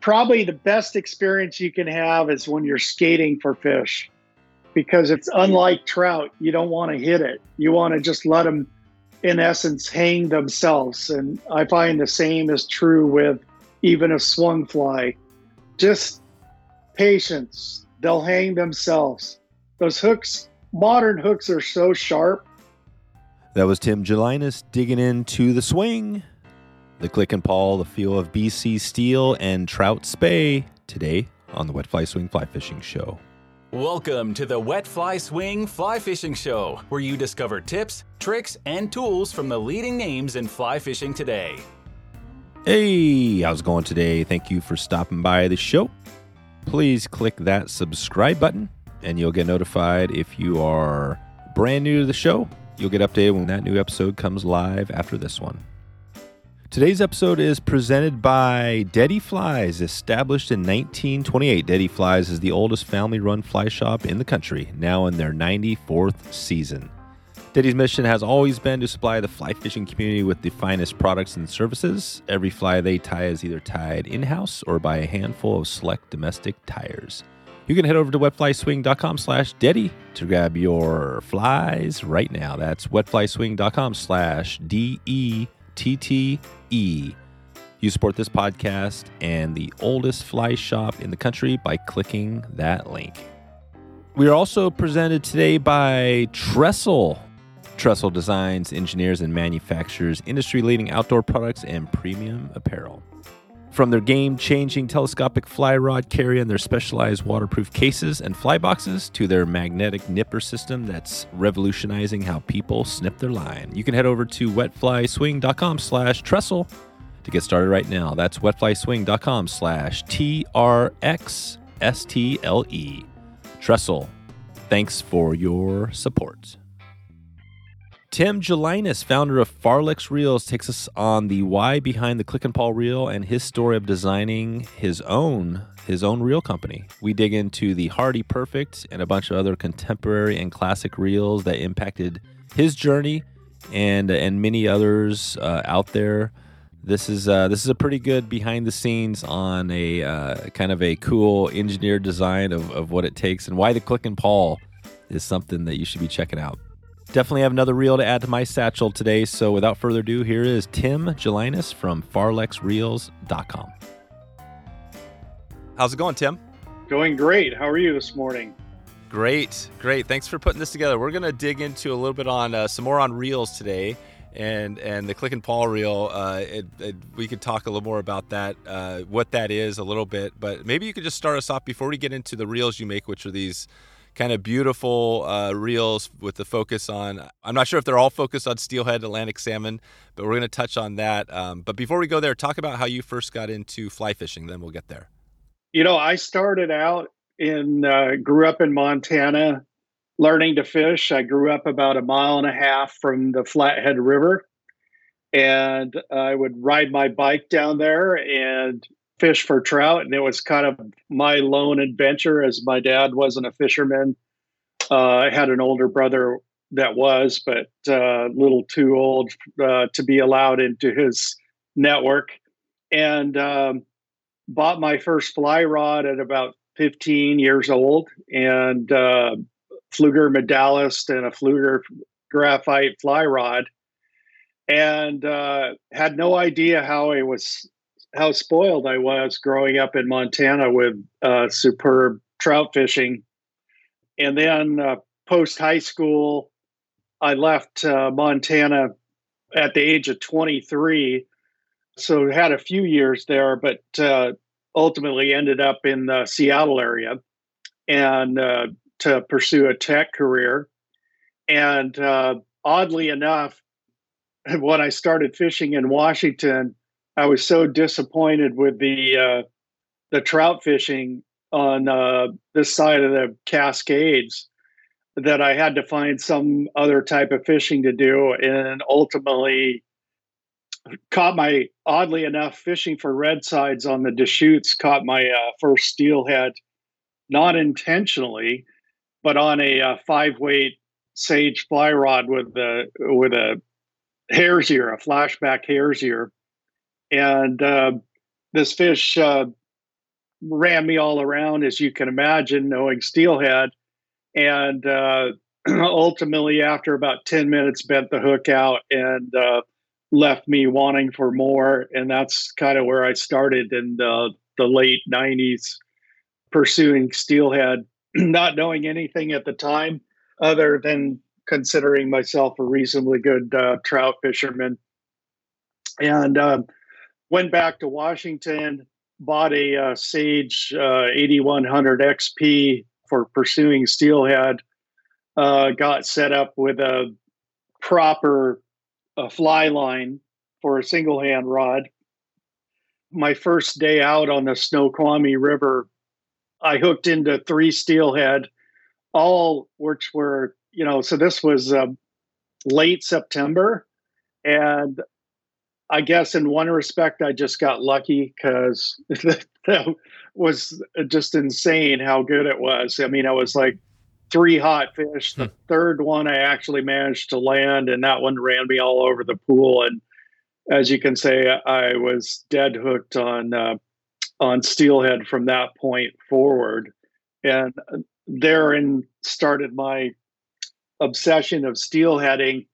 probably the best experience you can have is when you're skating for fish because it's unlike trout. You don't want to hit it. You want to just let them, in essence, hang themselves. And I find the same is true with even a swung fly. Just patience. They'll hang themselves. Those hooks, modern hooks, are so sharp. That was Tim Gelinas digging into the swing. The click and pawl, the feel of BC steel and trout spey today on the Wet Fly Swing Fly Fishing Show. Welcome to the Wet Fly Swing Fly Fishing Show, where you discover tips, tricks, and tools from the leading names in fly fishing today. Hey, how's it going today? Thank you for stopping by the show. Please click that subscribe button and you'll get notified if you are brand new to the show. You'll get updated when that new episode comes live after this one. Today's episode is presented by Dette Flies, established in 1928. Dette Flies is the oldest family run fly shop in the country, now in their 94th season. Dette's mission has always been to supply the fly fishing community with the finest products and services. Every fly they tie is either tied in house or by a handful of select domestic tyers. You can head over to wetflyswing.com slash Dette to grab your flies right now. That's wetflyswing.com slash D E TTE. You support this podcast and the oldest fly shop in the country by clicking that link. We are also presented today by Trxstle. Trxstle designs, engineers, and manufactures industry leading outdoor products and premium apparel. From their game changing telescopic fly rod carrier and their specialized waterproof cases and fly boxes to their magnetic nipper system that's revolutionizing how people snip their line. You can head over to wetflyswing.com slash trxstle to get started right now. That's wetflyswing.com slash T R X S T L E. Trxstle. Thanks for your support. Tim Gelinas, founder of Farlex Reels, takes us on the why behind the click and pawl reel and his story of designing his own his own reel company. We dig into the Hardy Perfect and a bunch of other contemporary and classic reels that impacted his journey and and many others uh, out there. This is uh, this is a pretty good behind the scenes on a uh, kind of a cool engineered design of, of what it takes and why the click and pawl is something that you should be checking out. Definitely have another reel to add to my satchel today. So without further ado, here is Tim Gelinas from farlexreels.com. How's it going, Tim? Going great. How are you this morning? Great, great. Thanks for putting this together. We're going to dig into a little bit on uh, some more on reels today, and and the click and pawl reel. Uh, it, it, we could talk a little more about that, uh, what that is, a little bit. But maybe you could just start us off before we get into the reels you make, which are these kind of beautiful uh, reels with the focus on. I'm not sure if they're all focused on steelhead Atlantic salmon, but we're going to touch on that. Um, but before we go there, talk about how you first got into fly fishing. Then we'll get there. You know, I started out in uh, grew up in Montana, learning to fish. I grew up about a mile and a half from the Flathead River, and I would ride my bike down there and fish for trout, and it was kind of my lone adventure as my dad wasn't a fisherman. Uh, I had an older brother that was, but uh, a little too old uh, to be allowed into his network, and um, bought my first fly rod at about 15 years old, and uh, Pflueger medalist and a Pflueger graphite fly rod, and uh, had no idea how I was how spoiled I was growing up in Montana with uh, superb trout fishing. And then uh, post high school, I left uh, Montana at the age of 23. So had a few years there, but uh, ultimately ended up in the Seattle area and uh, to pursue a tech career. And uh, oddly enough, when I started fishing in Washington, I was so disappointed with the uh, the trout fishing on uh, this side of the Cascades that I had to find some other type of fishing to do, and ultimately caught my oddly enough fishing for red sides on the Deschutes caught my uh, first steelhead, not intentionally, but on a uh, five weight sage fly rod with the with a hare's ear, a flashback hare's ear and uh, this fish uh, ran me all around, as you can imagine, knowing steelhead. And uh, ultimately, after about 10 minutes, bent the hook out and uh, left me wanting for more. And that's kind of where I started in the, the late 90s, pursuing steelhead, not knowing anything at the time other than considering myself a reasonably good uh, trout fisherman. And um, went back to Washington, bought a uh, Sage uh, 8100 XP for pursuing steelhead. Uh, got set up with a proper uh, fly line for a single hand rod. My first day out on the Snoqualmie River, I hooked into three steelhead, all which were you know, so this was um, late September, and I guess in one respect I just got lucky because that was just insane how good it was. I mean, I was like three hot fish. The hmm. third one I actually managed to land, and that one ran me all over the pool. And as you can say, I was dead hooked on uh, on steelhead from that point forward, and therein started my obsession of steelheading.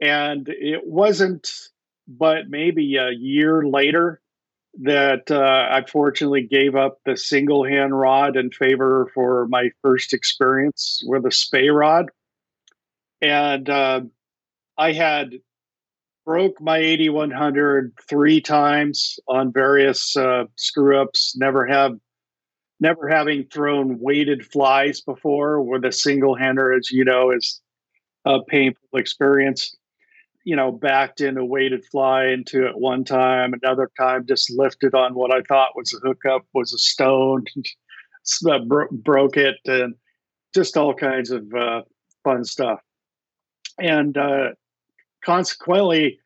And it wasn't, but maybe a year later that uh, I fortunately gave up the single hand rod in favor for my first experience with a Spey rod. And uh, I had broke my 8100 three times on various uh, screw ups, never have never having thrown weighted flies before with a single hander, as you know, is a painful experience. You know, backed in a weighted fly into it one time, another time just lifted on what I thought was a hookup was a stone, bro- broke it, and just all kinds of uh, fun stuff. And uh, consequently,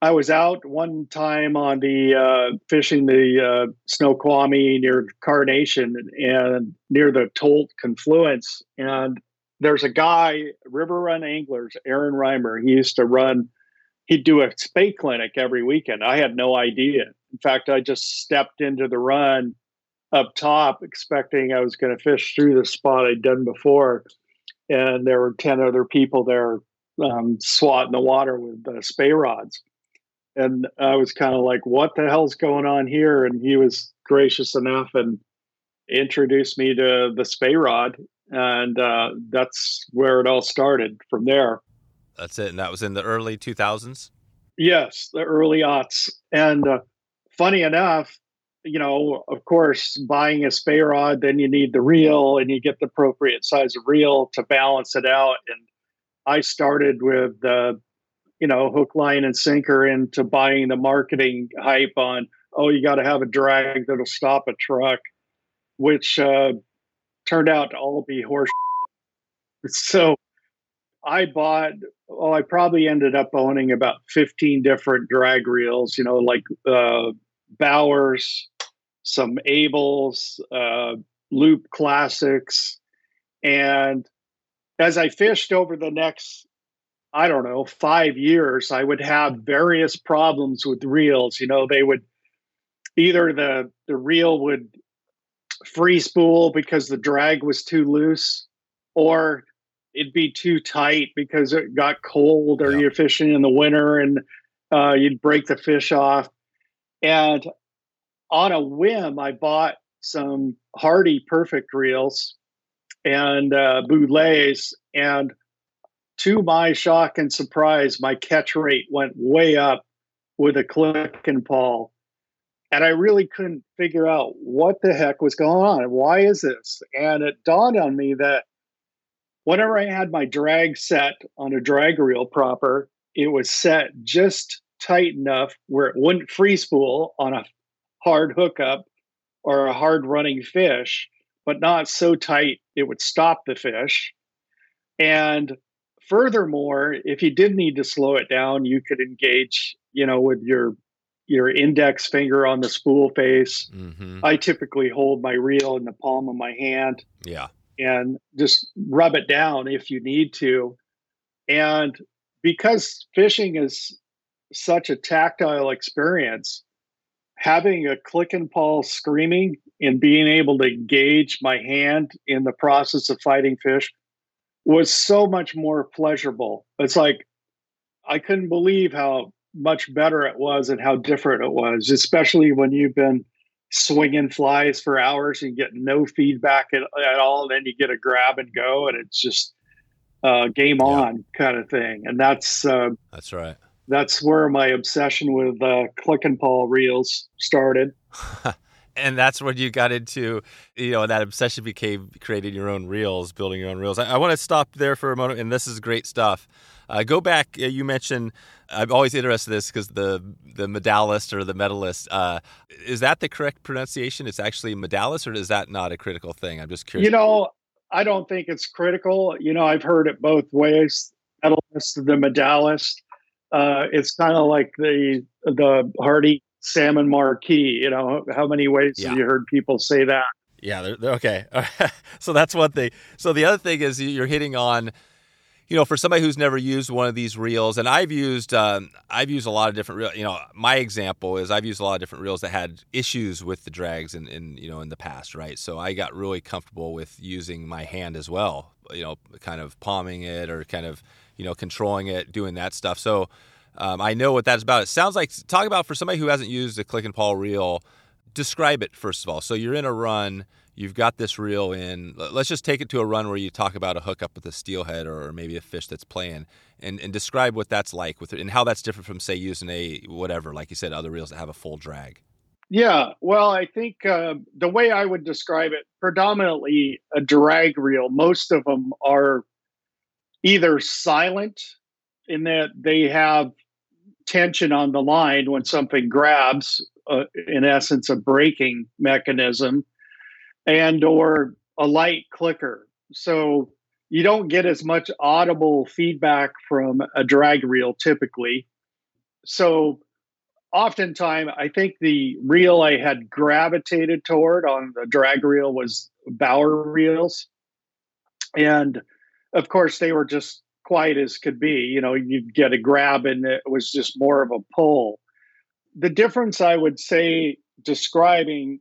I was out one time on the uh, fishing the uh, Snoqualmie near Carnation and near the Tolt confluence, and there's a guy, River Run Anglers, Aaron Reimer. He used to run, he'd do a spey clinic every weekend. I had no idea. In fact, I just stepped into the run up top expecting I was going to fish through the spot I'd done before. And there were 10 other people there um, swatting the water with uh, Spey rods. And I was kind of like, what the hell's going on here? And he was gracious enough and introduced me to the spey rod and uh, that's where it all started from there. That's it, and that was in the early 2000s. Yes, the early aughts. And uh, funny enough, you know, of course, buying a Spey rod, then you need the reel, and you get the appropriate size of reel to balance it out. And I started with the, you know, hook, line, and sinker into buying the marketing hype on, oh, you got to have a drag that'll stop a truck, which uh, turned out to all be horse. So I bought, oh, I probably ended up owning about 15 different drag reels, you know, like uh, Bauers, some Abels, uh, Loop Classics. And as I fished over the next, I don't know, five years, I would have various problems with reels. You know, they would either the the reel would free spool because the drag was too loose, or it'd be too tight because it got cold, or yeah. you're fishing in the winter and uh, you'd break the fish off. And on a whim, I bought some Hardy Perfect reels and uh, Bougles, and to my shock and surprise, my catch rate went way up with a click and pawl and I really couldn't figure out what the heck was going on and why is this? And it dawned on me that whenever I had my drag set on a drag reel proper, it was set just tight enough where it wouldn't free spool on a hard hookup or a hard running fish, but not so tight it would stop the fish. And furthermore, if you did need to slow it down, you could engage, you know, with your your index finger on the spool face. Mm-hmm. I typically hold my reel in the palm of my hand. Yeah. And just rub it down if you need to. And because fishing is such a tactile experience, having a click and pawl screaming and being able to gauge my hand in the process of fighting fish was so much more pleasurable. It's like I couldn't believe how much better it was and how different it was, especially when you've been swinging flies for hours and get no feedback at, at all. And then you get a grab and go, and it's just uh, game on kind of thing. And that's uh, that's right. That's where my obsession with uh, click and pawl reels started. and that's when you got into, you know, that obsession became creating your own reels, building your own reels. I, I want to stop there for a moment, and this is great stuff. Uh, go back. Uh, you mentioned I'm always interested in this because the the medalist or the medalist uh, is that the correct pronunciation? It's actually medalist, or is that not a critical thing? I'm just curious. You know, I don't think it's critical. You know, I've heard it both ways. Medalist, the medalist. Uh, it's kind of like the the Hardy salmon Marquis. You know, how many ways yeah. have you heard people say that? Yeah, they're, they're okay. so that's one thing. So the other thing is you're hitting on you know, for somebody who's never used one of these reels, and I've used, um, I've used a lot of different reels. You know, my example is I've used a lot of different reels that had issues with the drags in, in you know in the past, right? So I got really comfortable with using my hand as well. You know, kind of palming it or kind of you know controlling it, doing that stuff. So um, I know what that's about. It sounds like talk about for somebody who hasn't used a click and pawl reel. Describe it first of all. So you're in a run you've got this reel in. Let's just take it to a run where you talk about a hookup with a steelhead or maybe a fish that's playing, and, and describe what that's like with it and how that's different from say using a whatever, like you said, other reels that have a full drag. Yeah, well, I think uh, the way I would describe it, predominantly a drag reel. Most of them are either silent in that they have tension on the line when something grabs, uh, in essence, a braking mechanism and or a light clicker. So you don't get as much audible feedback from a drag reel typically. So oftentimes I think the reel I had gravitated toward on the drag reel was Bauer reels. And of course they were just quiet as could be. You know, you'd get a grab and it was just more of a pull. The difference I would say describing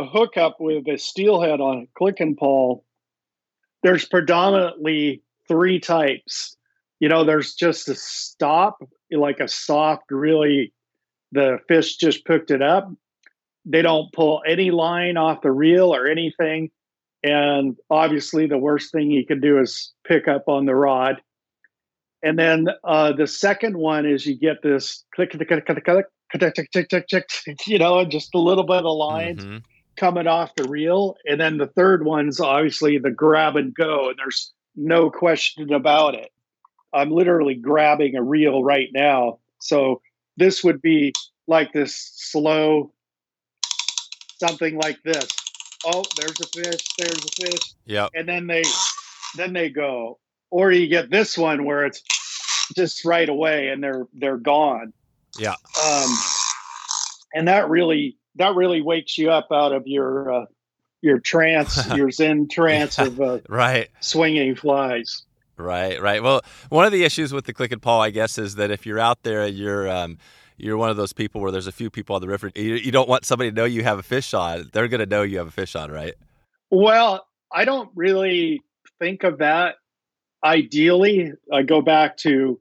a hookup with a steelhead on a click and pawl, there's predominantly three types. You know, there's just a stop, like a soft, really, the fish just picked it up. They don't pull any line off the reel or anything. And obviously, the worst thing you can do is pick up on the rod. And then uh, the second one is you get this click, click, click, click, click, click, click, click, click, you know, just a little bit of. Mm-hmm coming off the reel. And then the third one's obviously the grab and go. And there's no question about it. I'm literally grabbing a reel right now. So this would be like this slow, something like this. Oh, there's a fish. There's a fish. Yeah. And then they, then they go. Or you get this one where it's just right away and they're they're gone. Yeah. Um, and that really that really wakes you up out of your uh, your trance, your Zen trance of uh, right swinging flies. Right, right. Well, one of the issues with the click and pawl, I guess, is that if you're out there, you're um, you're one of those people where there's a few people on the river. You, you don't want somebody to know you have a fish on. They're going to know you have a fish on, right? Well, I don't really think of that. Ideally, I go back to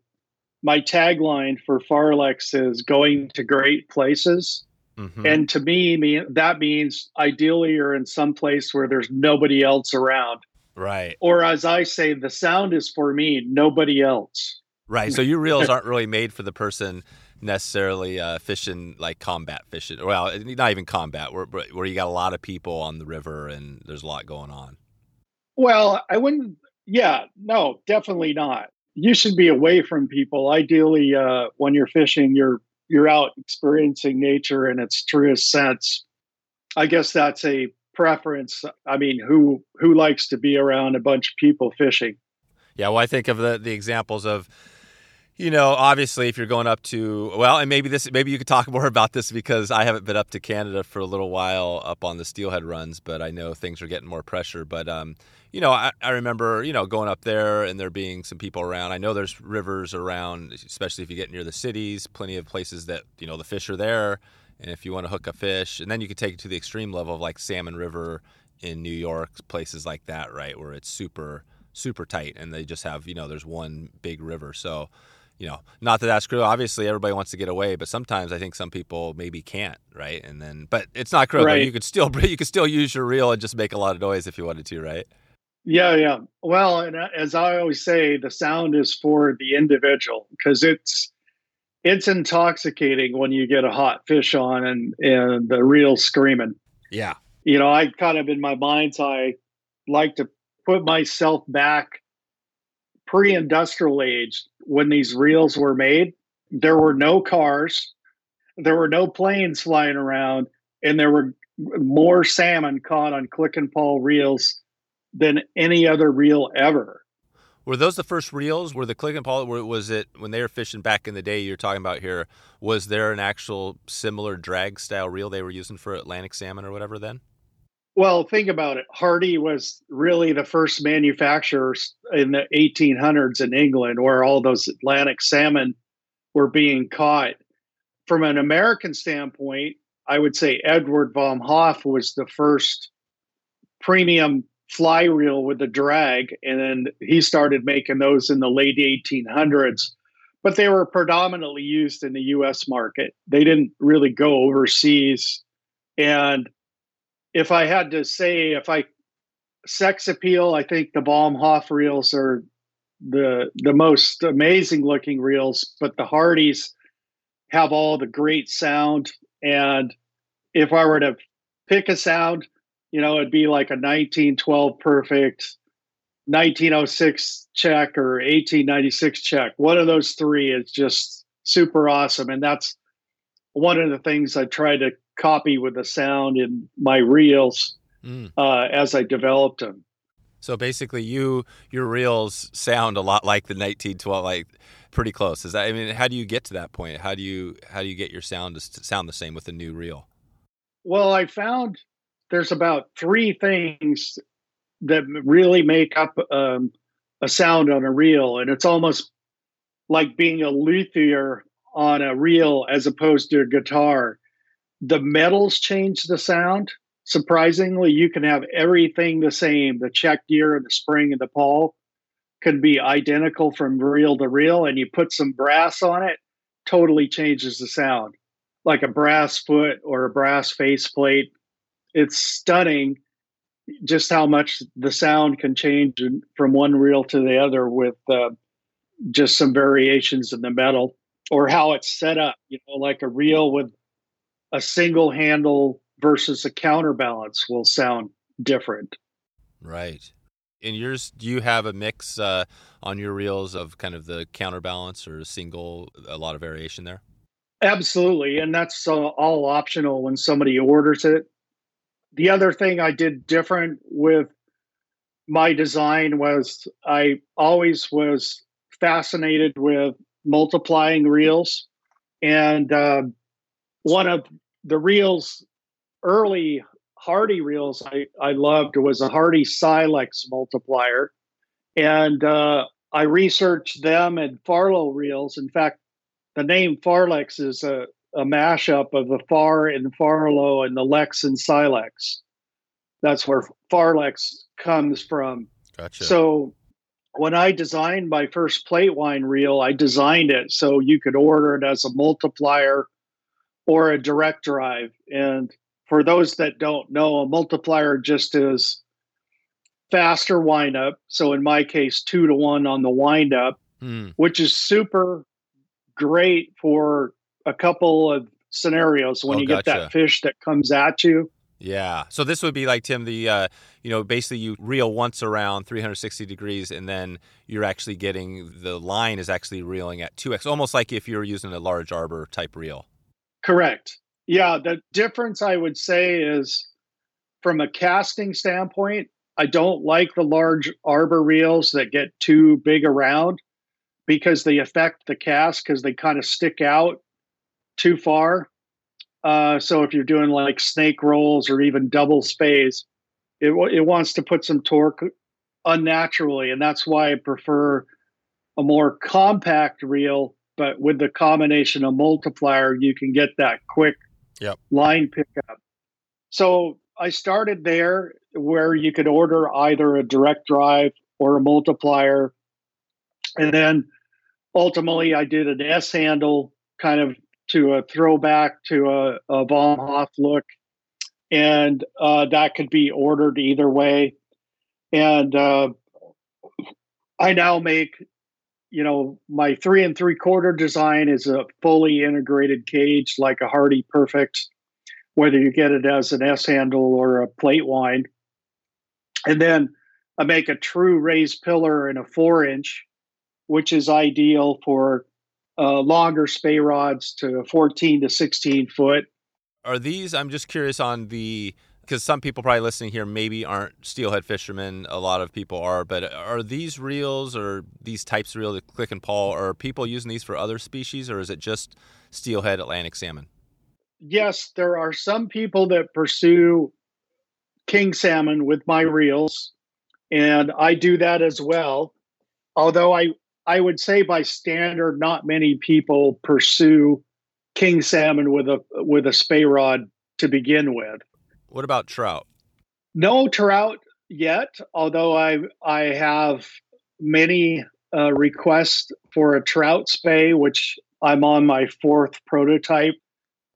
my tagline for Farlex is going to great places. Mm-hmm. And to me, that means ideally you're in some place where there's nobody else around. Right. Or as I say, the sound is for me, nobody else. Right. So your reels aren't really made for the person necessarily uh, fishing like combat fishing. Well, not even combat, where, where you got a lot of people on the river and there's a lot going on. Well, I wouldn't. Yeah, no, definitely not. You should be away from people. Ideally, uh, when you're fishing, you're you're out experiencing nature in its truest sense. I guess that's a preference. I mean, who who likes to be around a bunch of people fishing? Yeah, well, I think of the the examples of you know, obviously, if you're going up to well, and maybe this, maybe you could talk more about this because I haven't been up to Canada for a little while up on the steelhead runs, but I know things are getting more pressure. But um, you know, I, I remember you know going up there and there being some people around. I know there's rivers around, especially if you get near the cities. Plenty of places that you know the fish are there, And if you want to hook a fish, and then you can take it to the extreme level of like Salmon River in New York, places like that, right, where it's super super tight, and they just have you know there's one big river, so you know, not that that's cruel. Obviously, everybody wants to get away, but sometimes I think some people maybe can't, right? And then, but it's not cruel. Right. You could still you could still use your reel and just make a lot of noise if you wanted to, right? Yeah, yeah. Well, and uh, as I always say, the sound is for the individual because it's it's intoxicating when you get a hot fish on and and the reel screaming. Yeah. You know, I kind of in my mind's eye like to put myself back pre-industrial age when these reels were made, there were no cars, there were no planes flying around, and there were more salmon caught on click and pawl reels than any other reel ever. Were those the first reels? Were the click and pawl? Was it when they were fishing back in the day? You're talking about here. Was there an actual similar drag style reel they were using for Atlantic salmon or whatever? Then well, think about it. Hardy was really the first manufacturers in the 1800s in England where all those Atlantic salmon were being caught. From an American standpoint, I would say Edward Vom Hofe was the first premium fly reel with a drag, and then he started making those in the late 1800s. But they were predominantly used in the US market. They didn't really go overseas. And if I had to say, if I sex appeal, I think the Vom Hofe reels are the the most amazing looking reels, but the Hardys have all the great sound. And if I were to pick a sound, you know, it'd be like a 1912 perfect, 1906 check or 1896 check. One of those three is just super awesome. And that's one of the things I try to copy with the sound in my reels mm. uh, as I developed them. So basically, you your reels sound a lot like the 1912, like pretty close. Is that? I mean, how do you get to that point? How do you how do you get your sound to sound the same with a new reel? Well, I found there's about three things that really make up um, a sound on a reel, and it's almost like being a luthier on a reel as opposed to a guitar the metals change the sound. Surprisingly, you can have everything the same. The check gear and the spring and the pawl can be identical from reel to reel, and you put some brass on it, totally changes the sound. Like a brass foot or a brass faceplate. It's stunning just how much the sound can change from one reel to the other with uh, just some variations in the metal or how it's set up. You know, like a reel with a single handle versus a counterbalance will sound different. Right. In yours, do you have a mix uh, on your reels of kind of the counterbalance or a single, a lot of variation there? Absolutely. And that's uh, all optional when somebody orders it. The other thing I did different with my design was I always was fascinated with multiplying reels. And uh, one of the reels, early Hardy reels I, I loved was a Hardy Silex multiplier. And uh, I researched them and Farlow reels. In fact, the name Farlex is a, a mashup of the Far and Farlow and the Lex and Silex. That's where Farlex comes from. Gotcha. So when I designed my first plate wind reel, I designed it so you could order it as a multiplier or a direct drive. And for those that don't know, a multiplier just is faster wind up. So in my case, two to one on the windup, mm. which is super great for a couple of scenarios when oh, you gotcha. get that fish that comes at you. Yeah. So this would be like Tim, the uh, you know, basically you reel once around 360 degrees, and then you're actually getting the line is actually reeling at 2x, almost like if you're using a large arbor type reel. Correct. Yeah, the difference I would say is from a casting standpoint, I don't like the large arbor reels that get too big around because they affect the cast because they kind of stick out too far. Uh, so if you're doing like snake rolls or even double speys, it it wants to put some torque unnaturally, and that's why I prefer a more compact reel but with the combination of multiplier, you can get that quick yep. line pickup. So I started there where you could order either a direct drive or a multiplier. And then ultimately I did an S handle kind of to a throwback to a, a Vom Hofe look. And uh, that could be ordered either way. And uh, I now make, you know, my three and three quarter design is a fully integrated cage like a Hardy Perfect, whether you get it as an S handle or a plate wind. And then I make a true raised pillar in a four inch, which is ideal for uh, longer spey rods to 14 to 16 foot. Are these, I'm just curious on the, because some people probably listening here maybe aren't steelhead fishermen. A lot of people are, but are these reels or these types of reel, the click and pawl, are people using these for other species or is it just steelhead Atlantic salmon? Yes, there are some people that pursue king salmon with my reels, and I do that as well. Although I I would say by standard, not many people pursue king salmon with a with a spey rod to begin with. What about trout? No trout yet, although I I have many uh, requests for a trout spey, which I'm on my fourth prototype.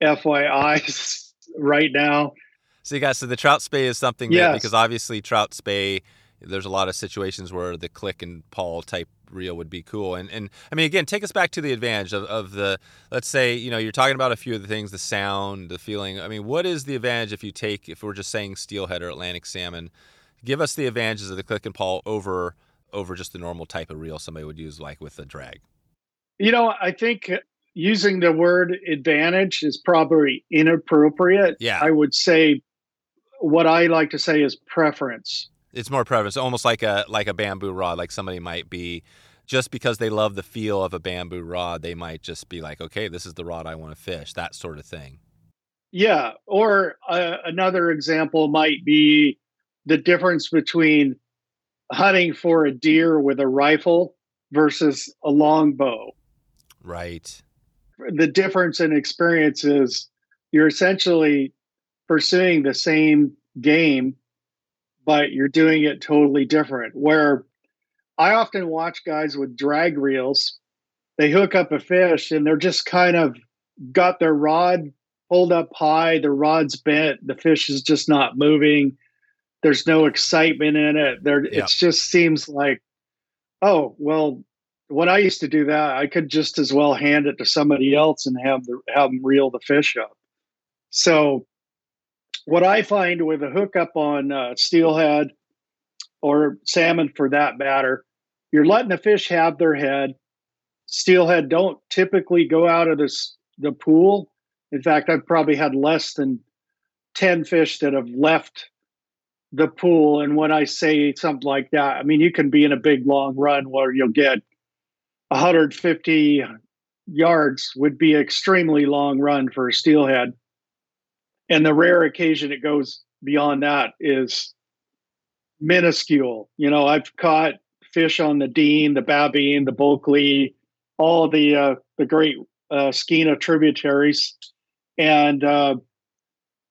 FYI, right now. So you guys, so the trout spey is something that because obviously trout spey, there's a lot of situations where the click and pawl type reel would be cool. And and I mean, again, take us back to the advantage of, of the let's say you know you're talking about a few of the things, the sound, the feeling. I mean, what is the advantage if you take if we're just saying steelhead or Atlantic salmon? Give us the advantages of the click and pawl over over just the normal type of reel somebody would use like with a drag. You know, I think using the word advantage is probably inappropriate. Yeah, I would say what I like to say is preference. It's more preference, almost like a like a bamboo rod. Like somebody might be just because they love the feel of a bamboo rod, they might just be like, okay, this is the rod I want to fish, that sort of thing. Yeah. Or uh, another example might be the difference between hunting for a deer with a rifle versus a longbow. Right. The difference in experience is you're essentially pursuing the same game, but you're doing it totally different. Where I often watch guys with drag reels. They hook up a fish and they're just kind of got their rod pulled up high, the rod's bent, the fish is just not moving. There's no excitement in it. There yep. it just seems like, oh, well, when I used to do that, I could just as well hand it to somebody else and have the, have them reel the fish up. So, what I find with a hookup on uh, steelhead or salmon for that matter, you're letting the fish have their head. Steelhead don't typically go out of this the pool. In fact, I've probably had less than 10 fish that have left the pool. And when I say something like that, I mean, you can be in a big long run where you'll get 150 yards would be extremely long run for a steelhead. And the rare occasion it goes beyond that is minuscule. You know, I've caught fish on the Dean, the Babine, the Bulkley, all the uh, the great uh, Skeena tributaries, and uh,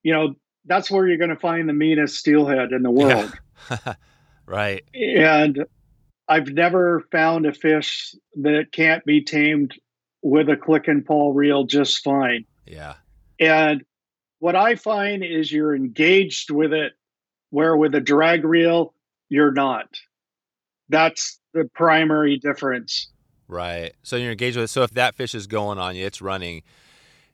you know that's where you're going to find the meanest steelhead in the world. Yeah. right. And I've never found a fish that can't be tamed with a click and pawl reel just fine. Yeah. And what I find is you're engaged with it where with a drag reel, you're not. That's the primary difference. Right. So you're engaged with it. So if that fish is going on you, it's running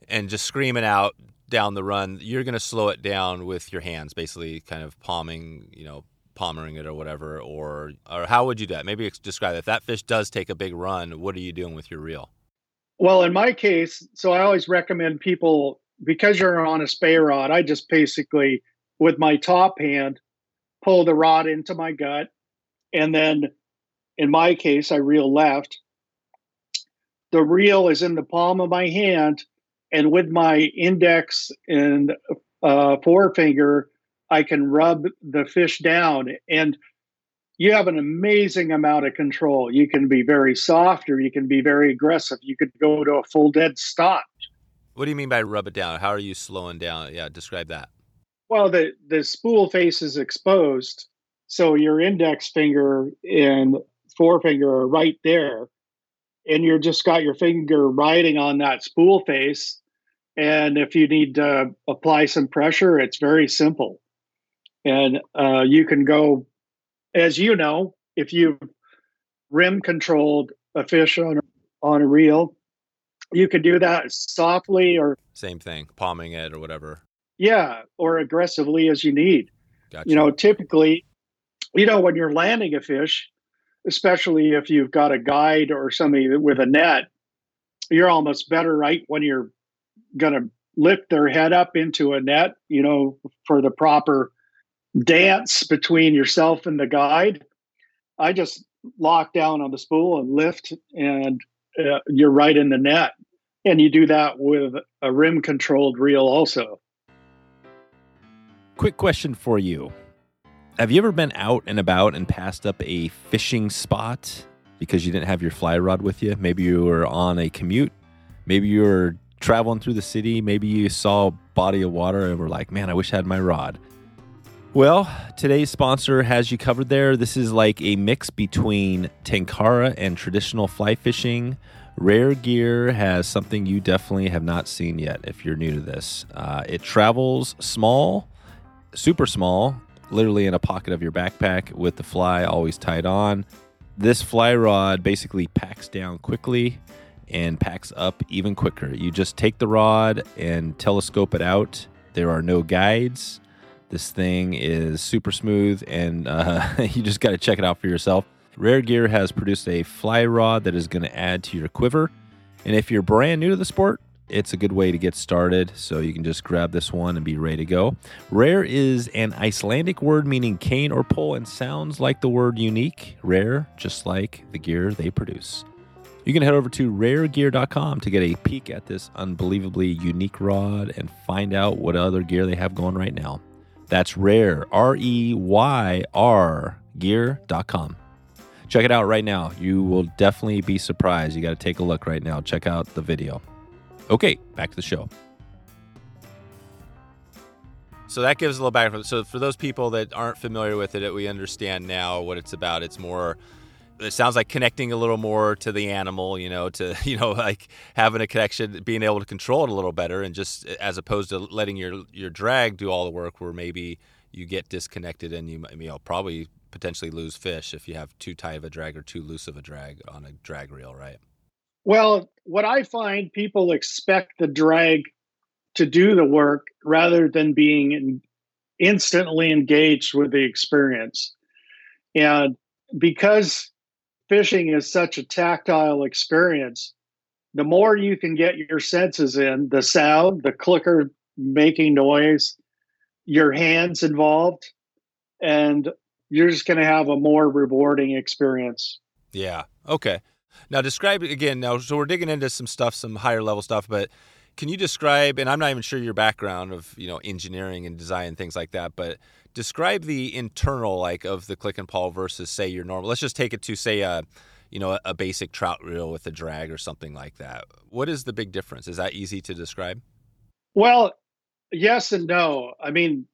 and just screaming out down the run, you're going to slow it down with your hands, basically kind of palming, you know, palmering it or whatever. Or, or how would you do that? Maybe describe it. If that fish does take a big run, what are you doing with your reel? Well, in my case, so I always recommend people because you're on a spey rod, I just basically with my top hand, pull the rod into my gut. And then in my case, I reel left. The reel is in the palm of my hand. And with my index and uh, forefinger, I can rub the fish down. And you have an amazing amount of control. You can be very soft or you can be very aggressive. You could go to a full dead stop What do you mean by rub it down? How are you slowing down? Yeah, describe that. Well, the the spool face is exposed, so your index finger and forefinger are right there, and you're just got your finger riding on that spool face. And if you need to apply some pressure, it's very simple. And uh, you can go, as you know, if you've rim controlled a fish on on a reel, you could do that softly or same thing, palming it or whatever. Yeah, or aggressively as you need. Gotcha. You know, typically, you know, when you're landing a fish, especially if you've got a guide or somebody with a net, you're almost better right when you're going to lift their head up into a net, you know, for the proper dance between yourself and the guide. I just lock down on the spool and lift, and uh, you're right in the net. And you do that with a rim controlled reel also. Quick question for you Have you ever been out and about and passed up a fishing spot because you didn't have your fly rod with you? Maybe you were on a commute, maybe you were traveling through the city, maybe you saw a body of water and were like, man, I wish I had my rod. Well, today's sponsor has you covered there. This is like a mix between Tenkara and traditional fly fishing. Reyr Gear has something you definitely have not seen yet if you're new to this. Uh, it travels small, super small, literally in a pocket of your backpack with the fly always tied on. This fly rod basically packs down quickly and packs up even quicker. You just take the rod and telescope it out. There are no guides. This thing is super smooth, and uh, you just got to check it out for yourself. Reyr Gear has produced a fly rod that is going to add to your quiver. And if you're brand new to the sport, it's a good way to get started. So you can just grab this one and be ready to go. Reyr is an Icelandic word meaning cane or pole and sounds like the word unique. Rare, just like the gear they produce. You can head over to reyrgear.com to get a peek at this unbelievably unique rod and find out what other gear they have going right now. That's rare, R E Y R gear.com. Check it out right now. You will definitely be surprised. You got to take a look right now. Check out the video. Okay, back to the show. So that gives a little background. So for those people that aren't familiar with it, we understand now what it's about. It's more it sounds like connecting a little more to the animal, you know, to you know like having a connection, being able to control it a little better and just as opposed to letting your your drag do all the work where maybe you get disconnected and you you know probably potentially lose fish if you have too tight of a drag or too loose of a drag on a drag reel, right? Well, what I find people expect the drag to do the work rather than being instantly engaged with the experience. And because fishing is such a tactile experience, the more you can get your senses in the sound, the clicker making noise, your hands involved, and you're just going to have a more rewarding experience. Yeah. Okay. Now describe again. Now, so we're digging into some stuff, some higher level stuff, but can you describe? And I'm not even sure your background of you know engineering and design and things like that, but describe the internal like of the click and pawl versus say your normal. Let's just take it to say a you know a basic trout reel with a drag or something like that. What is the big difference? Is that easy to describe? Well, yes and no. I mean,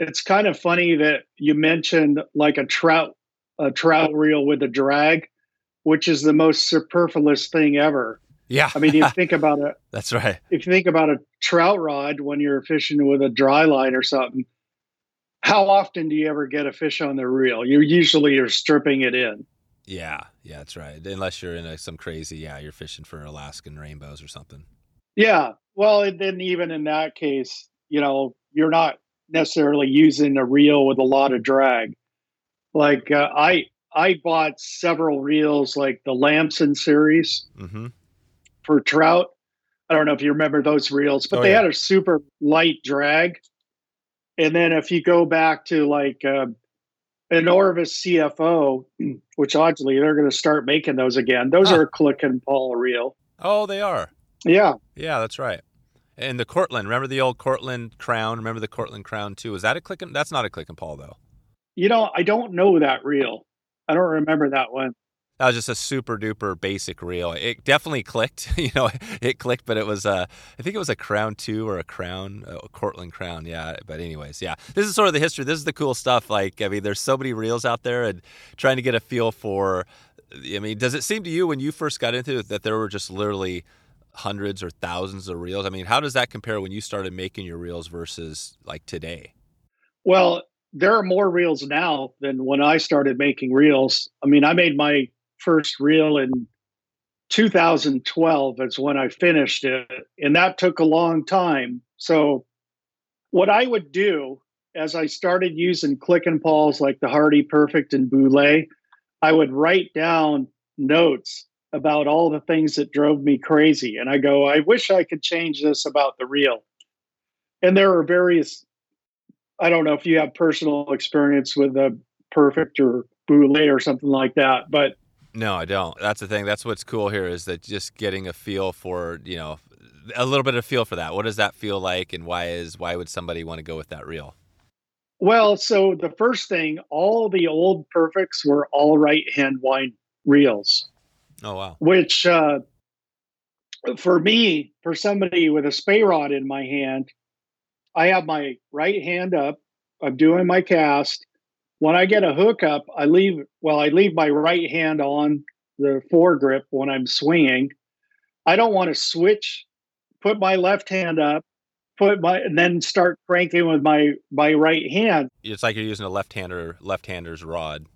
it's kind of funny that you mentioned like a trout a trout reel with a drag, which is the most superfluous thing ever. Yeah. I mean, you think about it. That's right. If you think about a trout rod when you're fishing with a dry line or something, how often do you ever get a fish on the reel? You usually are stripping it in. Yeah, yeah, that's right. Unless you're in a, some crazy, yeah, you're fishing for Alaskan rainbows or something. Yeah. Well, then even in that case, you know, you're not necessarily using a reel with a lot of drag. Like uh, I, I bought several reels, like the Lamson series mm-hmm. for trout. I don't know if you remember those reels, but oh, they yeah. had a super light drag. And then if you go back to like uh, an Orvis CFO, which oddly they're going to start making those again. Those huh. are click and pawl reel. Oh, they are. Yeah. Yeah, that's right. And the Cortland, remember the old Cortland crown? Remember the Cortland crown too? Is that a click and that's not a click and pawl though? You know, I don't know that reel. I don't remember that one. That was just a super duper basic reel. It definitely clicked, you know, it clicked, but it was uh, I think it was a Crown Two or a Crown, a Cortland Crown, yeah. But anyways, yeah, this is sort of the history. This is the cool stuff. Like, I mean, there's so many reels out there, and trying to get a feel for. I mean, does it seem to you when you first got into it that there were just literally hundreds or thousands of reels? I mean, how does that compare when you started making your reels versus like today? Well, there are more reels now than when I started making reels. I mean, I made my first reel in 2012 is when I finished it, and that took a long time. So, what I would do as I started using click and pawls like the Hardy Perfect and Bougle, I would write down notes about all the things that drove me crazy. And I go, I wish I could change this about the reel. And there are various, I don't know if you have personal experience with a perfect or Bougle or something like that, but no, I don't. That's the thing. That's what's cool here is that just getting a feel for, you know, a little bit of feel for that. What does that feel like and why is why would somebody want to go with that reel? Well, so the first thing, all the old perfects were all right hand wind reels. Oh wow! Which uh, for me, for somebody with a spey rod in my hand, I have my right hand up. I'm doing my cast. When I get a hook up, I leave. Well, I leave my right hand on the foregrip when I'm swinging. I don't want to switch. Put my left hand up, put my and then start cranking with my my right hand. It's like you're using a left-hander left-hander's rod.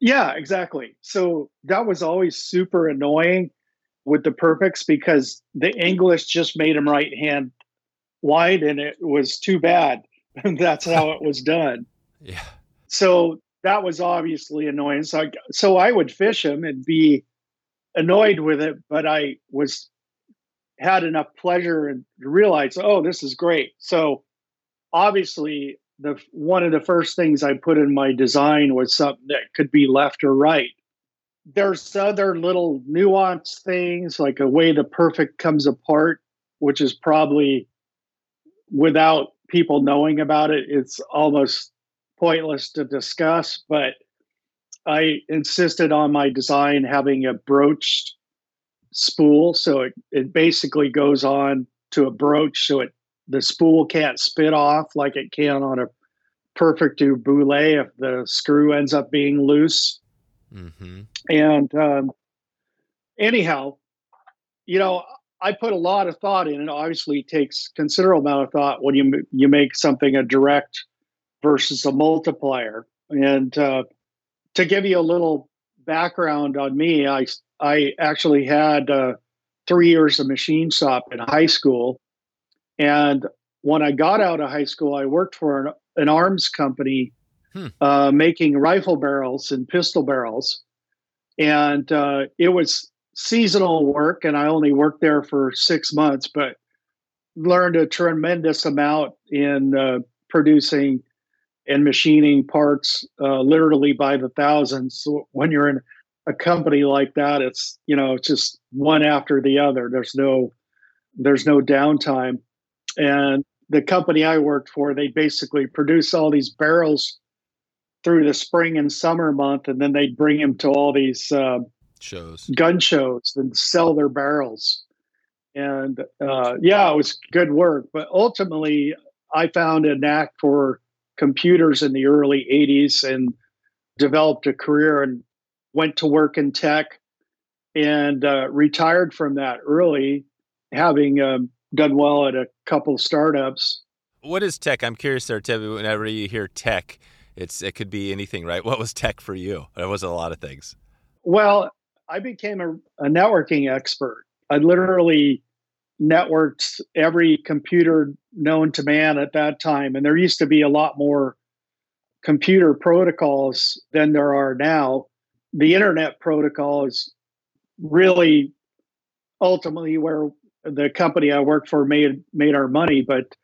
Yeah, exactly. So that was always super annoying with the perfects because the English just made them right hand wide and it was too bad. That's how it was done. Yeah. So that was obviously annoying. So I, so I would fish him and be annoyed with it, but I was had enough pleasure and realized, oh, this is great. So obviously the one of the first things I put in my design was something that could be left or right. There's other little nuance things like a way the perfect comes apart, which is probably without people knowing about it, it's almost pointless to discuss. But I insisted on my design having a broached spool, so it, it basically goes on to a broach, so it the spool can't spit off like it can on a perfect Bougle if the screw ends up being loose. Mm-hmm. And um, anyhow, you know, I put a lot of thought in, it. obviously it takes considerable amount of thought when you you make something a direct versus a multiplier. And uh, to give you a little background on me, I I actually had uh, three years of machine shop in high school, and when I got out of high school, I worked for an, an arms company hmm. uh, making rifle barrels and pistol barrels. And uh, it was seasonal work, and I only worked there for six months, but learned a tremendous amount in uh, producing and machining parts uh, literally by the thousands. So when you're in a company like that, it's you know it's just one after the other. There's no there's no downtime. And the company I worked for, they basically produce all these barrels through the spring and summer month, and then they'd bring them to all these uh, shows, gun shows, and sell their barrels. And uh, yeah, it was good work. But ultimately, I found a knack for computers in the early 80s and developed a career and went to work in tech and uh, retired from that early, having um, done well at a couple startups. What is tech? I'm curious there, Tim. Whenever you hear tech, it's it could be anything, right? What was tech for you? It was a lot of things. Well, I became a, a networking expert. I literally networked every computer known to man at that time, and there used to be a lot more computer protocols than there are now. The internet protocol is really ultimately where the company I worked for made made our money, but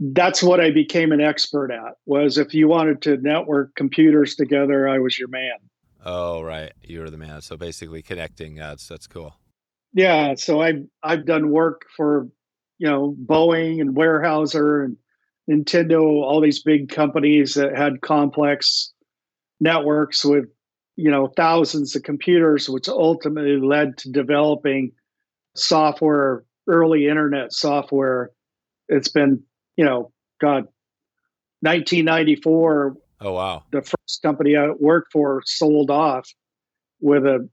that's what I became an expert at. Was if you wanted to network computers together, I was your man. Oh, right, you were the man. So basically, connecting. Uh, that's that's cool. Yeah, so I've I've done work for you know Boeing and Weyerhaeuser and Nintendo, all these big companies that had complex networks with you know, thousands of computers, which ultimately led to developing software, early internet software. It's been, you know, God, 1994. Oh, wow. The first company I worked for sold off with a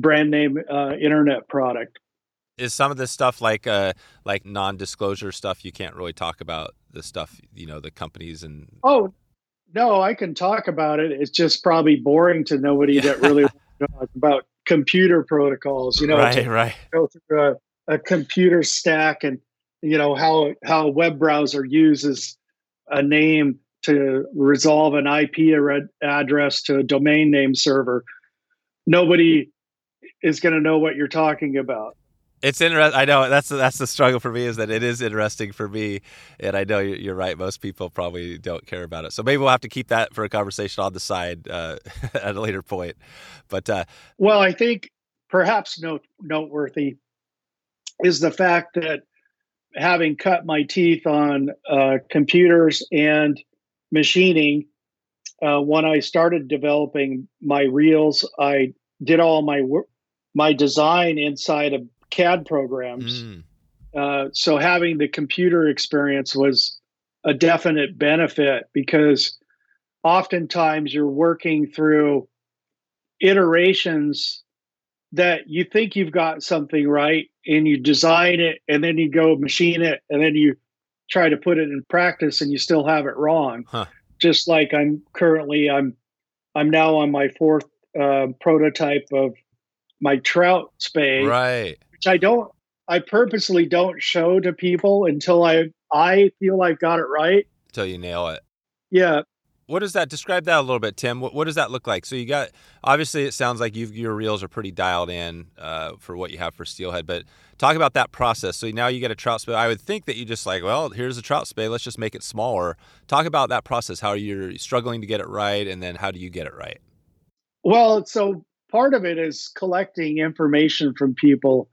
brand name uh, internet product. Is some of this stuff like uh, like non-disclosure stuff you can't really talk about the stuff you know the companies and oh no I can talk about it it's just probably boring to nobody yeah. that really about computer protocols you know right right go through a, a computer stack and you know how how a web browser uses a name to resolve an IP address to a domain name server nobody is going to know what you're talking about. It's interesting. I know that's that's the struggle for me is that it is interesting for me, and I know you're right. Most people probably don't care about it, so maybe we'll have to keep that for a conversation on the side uh, at a later point. But uh, well, I think perhaps note, noteworthy is the fact that having cut my teeth on uh, computers and machining, uh, when I started developing my reels, I did all my work my design inside of CAD programs. Mm. Uh, so having the computer experience was a definite benefit because oftentimes you're working through iterations that you think you've got something right and you design it and then you go machine it and then you try to put it in practice and you still have it wrong huh. just like i'm currently i'm i'm now on my fourth uh, prototype of my trout spey, right? Which I don't, I purposely don't show to people until I I feel I've got it right. Until you nail it. Yeah. What does that describe that a little bit, Tim? What, what does that look like? So you got obviously it sounds like your reels are pretty dialed in uh, for what you have for steelhead, but talk about that process. So now you get a trout spey. I would think that you just like, well, here's a trout spey. Let's just make it smaller. Talk about that process. How are you're struggling to get it right, and then how do you get it right? Well, so part of it is collecting information from people.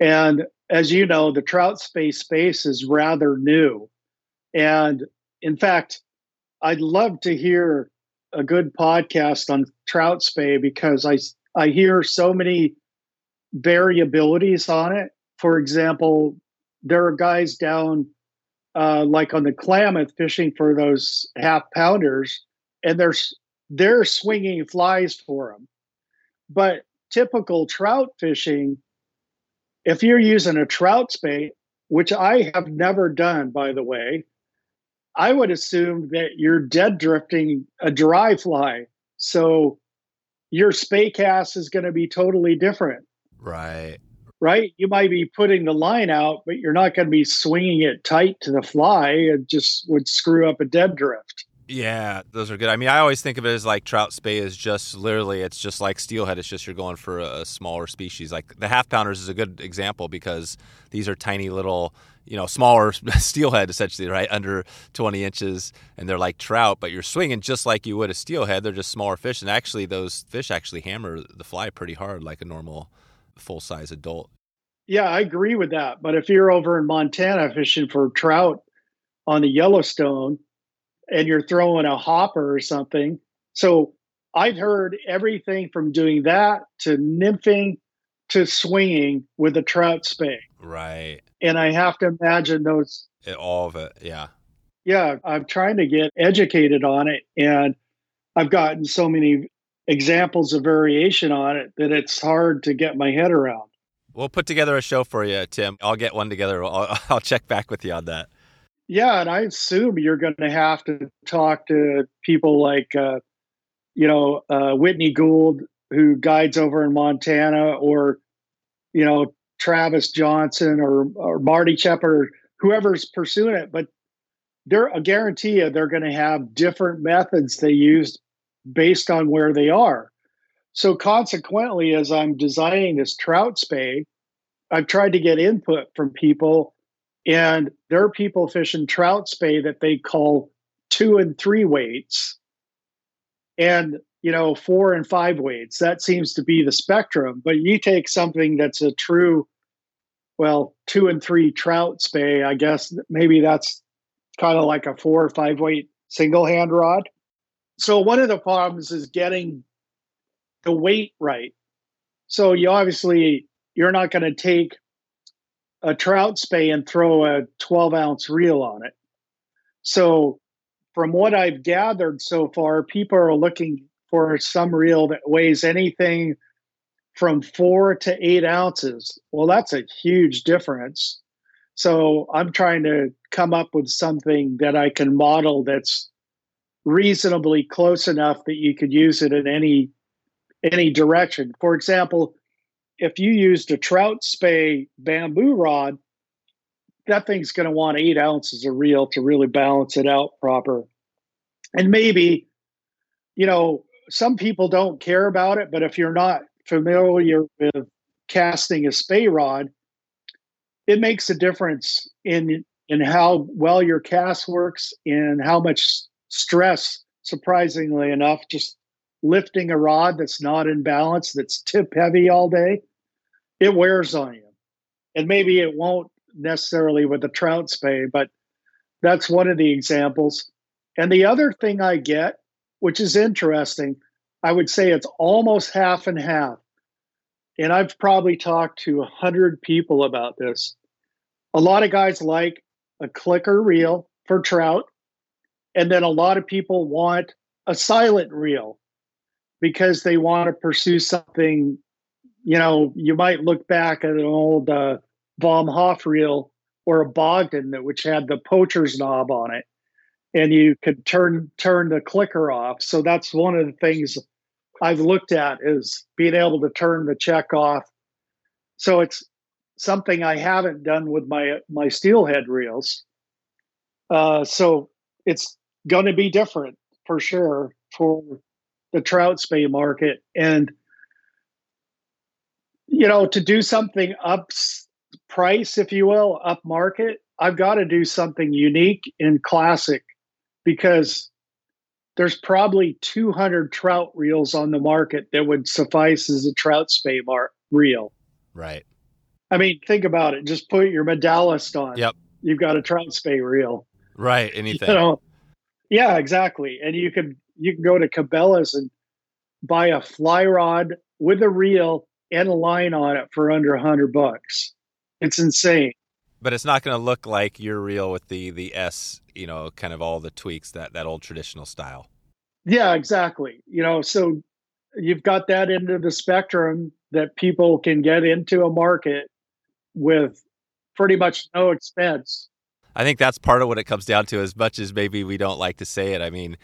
And as you know, the trout spey space is rather new. And in fact, I'd love to hear a good podcast on trout spey because I, I hear so many variabilities on it. For example, there are guys down uh, like on the Klamath fishing for those half pounders, and they're they're swinging flies for them. But typical trout fishing, if you're using a trout spey, which I have never done, by the way, I would assume that you're dead drifting a dry fly. So your spey cast is going to be totally different. Right. Right. You might be putting the line out, but you're not going to be swinging it tight to the fly. It just would screw up a dead drift. Yeah, those are good. I mean, I always think of it as like trout spey is just literally it's just like steelhead. It's just you're going for a, a smaller species. Like the half pounders is a good example because these are tiny little, you know, smaller steelhead essentially, right, under 20 inches, and they're like trout, but you're swinging just like you would a steelhead. They're just smaller fish, and actually those fish actually hammer the fly pretty hard, like a normal full size adult. Yeah, I agree with that. But if you're over in Montana fishing for trout on the Yellowstone and you're throwing a hopper or something. So I've heard everything from doing that to nymphing to swinging with a trout spey. Right. And I have to imagine those. It, all of it. Yeah. Yeah. I'm trying to get educated on it. And I've gotten so many examples of variation on it that it's hard to get my head around. We'll put together a show for you, Tim. I'll get one together. I'll, I'll check back with you on that. Yeah, and I assume you're going to have to talk to people like, uh, you know, uh, Whitney Gould, who guides over in Montana, or you know, Travis Johnson or or Marty Sheppard, whoever's pursuing it. But they're I guarantee you they're going to have different methods they use based on where they are. So consequently, as I'm designing this trout spey, I've tried to get input from people and there are people fishing trout spey that they call two and three weights. And, you know, four and five weights. That seems to be the spectrum. But you take something that's a true, well, two and three trout spey, I guess maybe that's kind of like a four or five weight single hand rod. So one of the problems is getting the weight right. So you obviously you're not going to take a trout spey and throw a 12 ounce reel on it. So from what I've gathered so far, people are looking for some reel that weighs anything from four to eight ounces. Well, that's a huge difference. So I'm trying to come up with something that I can model that's reasonably close enough that you could use it in any any direction. For example, if you used a trout spey bamboo rod, that thing's going to want eight ounces of reel to really balance it out proper. And maybe, you know, some people don't care about it, but if you're not familiar with casting a spey rod, it makes a difference in in how well your cast works and how much stress, surprisingly enough, just lifting a rod that's not in balance, that's tip heavy all day, it wears on you. And maybe it won't necessarily with the trout spey, but that's one of the examples. And the other thing I get, which is interesting, I would say it's almost half and half. And I've probably talked to a hundred people about this. A lot of guys like a clicker reel for trout, and then a lot of people want a silent reel because they want to pursue something. You know, you might look back at an old uh, Vom Hofe reel or a Bogdan that which had the poacher's knob on it, and you could turn turn the clicker off. So that's one of the things I've looked at is being able to turn the check off. So it's something I haven't done with my my steelhead reels. Uh, so it's going to be different for sure for the trout spey market, and you know to do something up price, if you will, up market. I've got to do something unique and classic because there's probably 200 trout reels on the market that would suffice as a trout spey mar- reel. Right. I mean, think about it. Just put your Medalist on. Yep. You've got a trout spey reel. Right. Anything. You know, yeah, exactly. And you can you can go to Cabela's and buy a fly rod with a reel and a line on it for under a hundred bucks. It's insane. But it's not going to look like your reel with the the S, you know, kind of all the tweaks that that old traditional style. Yeah, exactly. You know, so you've got that into the spectrum that people can get into a market with pretty much no expense. I think that's part of what it comes down to, as much as maybe we don't like to say it. I mean,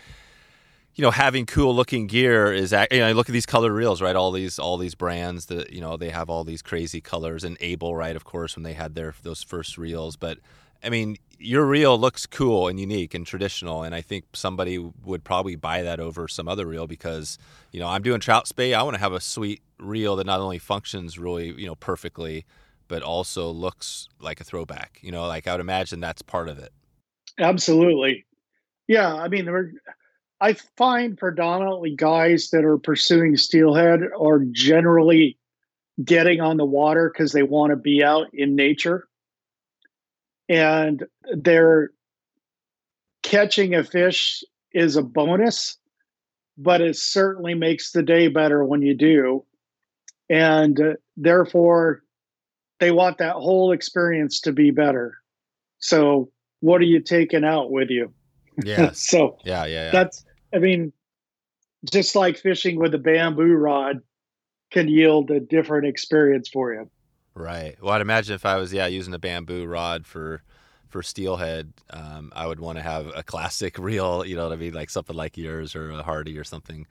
you know, having cool looking gear is, you know, look at these colored reels, right? All these, all these brands that, you know, they have all these crazy colors and able right? Of course, when they had their, those first reels. But I mean, your reel looks cool and unique and traditional. And I think somebody would probably buy that over some other reel because, you know, I'm doing trout spey I want to have a sweet reel that not only functions really, you know, perfectly, but also looks like a throwback. You know, like I would imagine that's part of it. Absolutely. Yeah. I mean, I find predominantly guys that are pursuing steelhead are generally getting on the water because they want to be out in nature. And they're catching a fish is a bonus, but it certainly makes the day better when you do. And uh, therefore, they want that whole experience to be better. So, what are you taking out with you? Yeah. so, yeah, yeah, yeah. That's, I mean, just like fishing with a bamboo rod can yield a different experience for you. Right. Well, I'd imagine if I was, yeah, using a bamboo rod for for steelhead, um, I would want to have a classic reel, you know what I mean, like something like yours or a Hardy or something.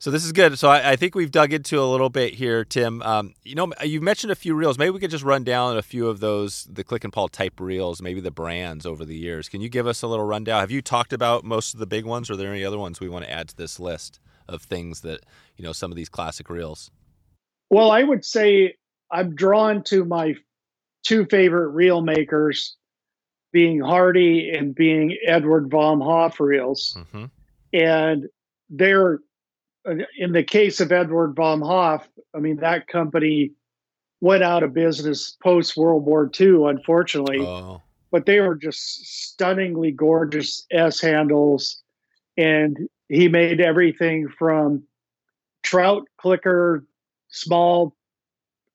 So this is good. So I, I, think we've dug into a little bit here, Tim. Um, you know, you mentioned a few reels. Maybe we could just run down a few of those, the Click and Pawl type reels, maybe the brands over the years. Can you give us a little rundown? Have you talked about most of the big ones, or are there any other ones we want to add to this list of things that you know some of these classic reels? Well, I would say I'm drawn to my two favorite reel makers, being Hardy and being Edward Vom Hofe reels, mm-hmm. and they're in the case of Edward Vom Hofe, I mean, that company went out of business post World War II, unfortunately. Oh. But they were just stunningly gorgeous S handles. And he made everything from trout clicker, small.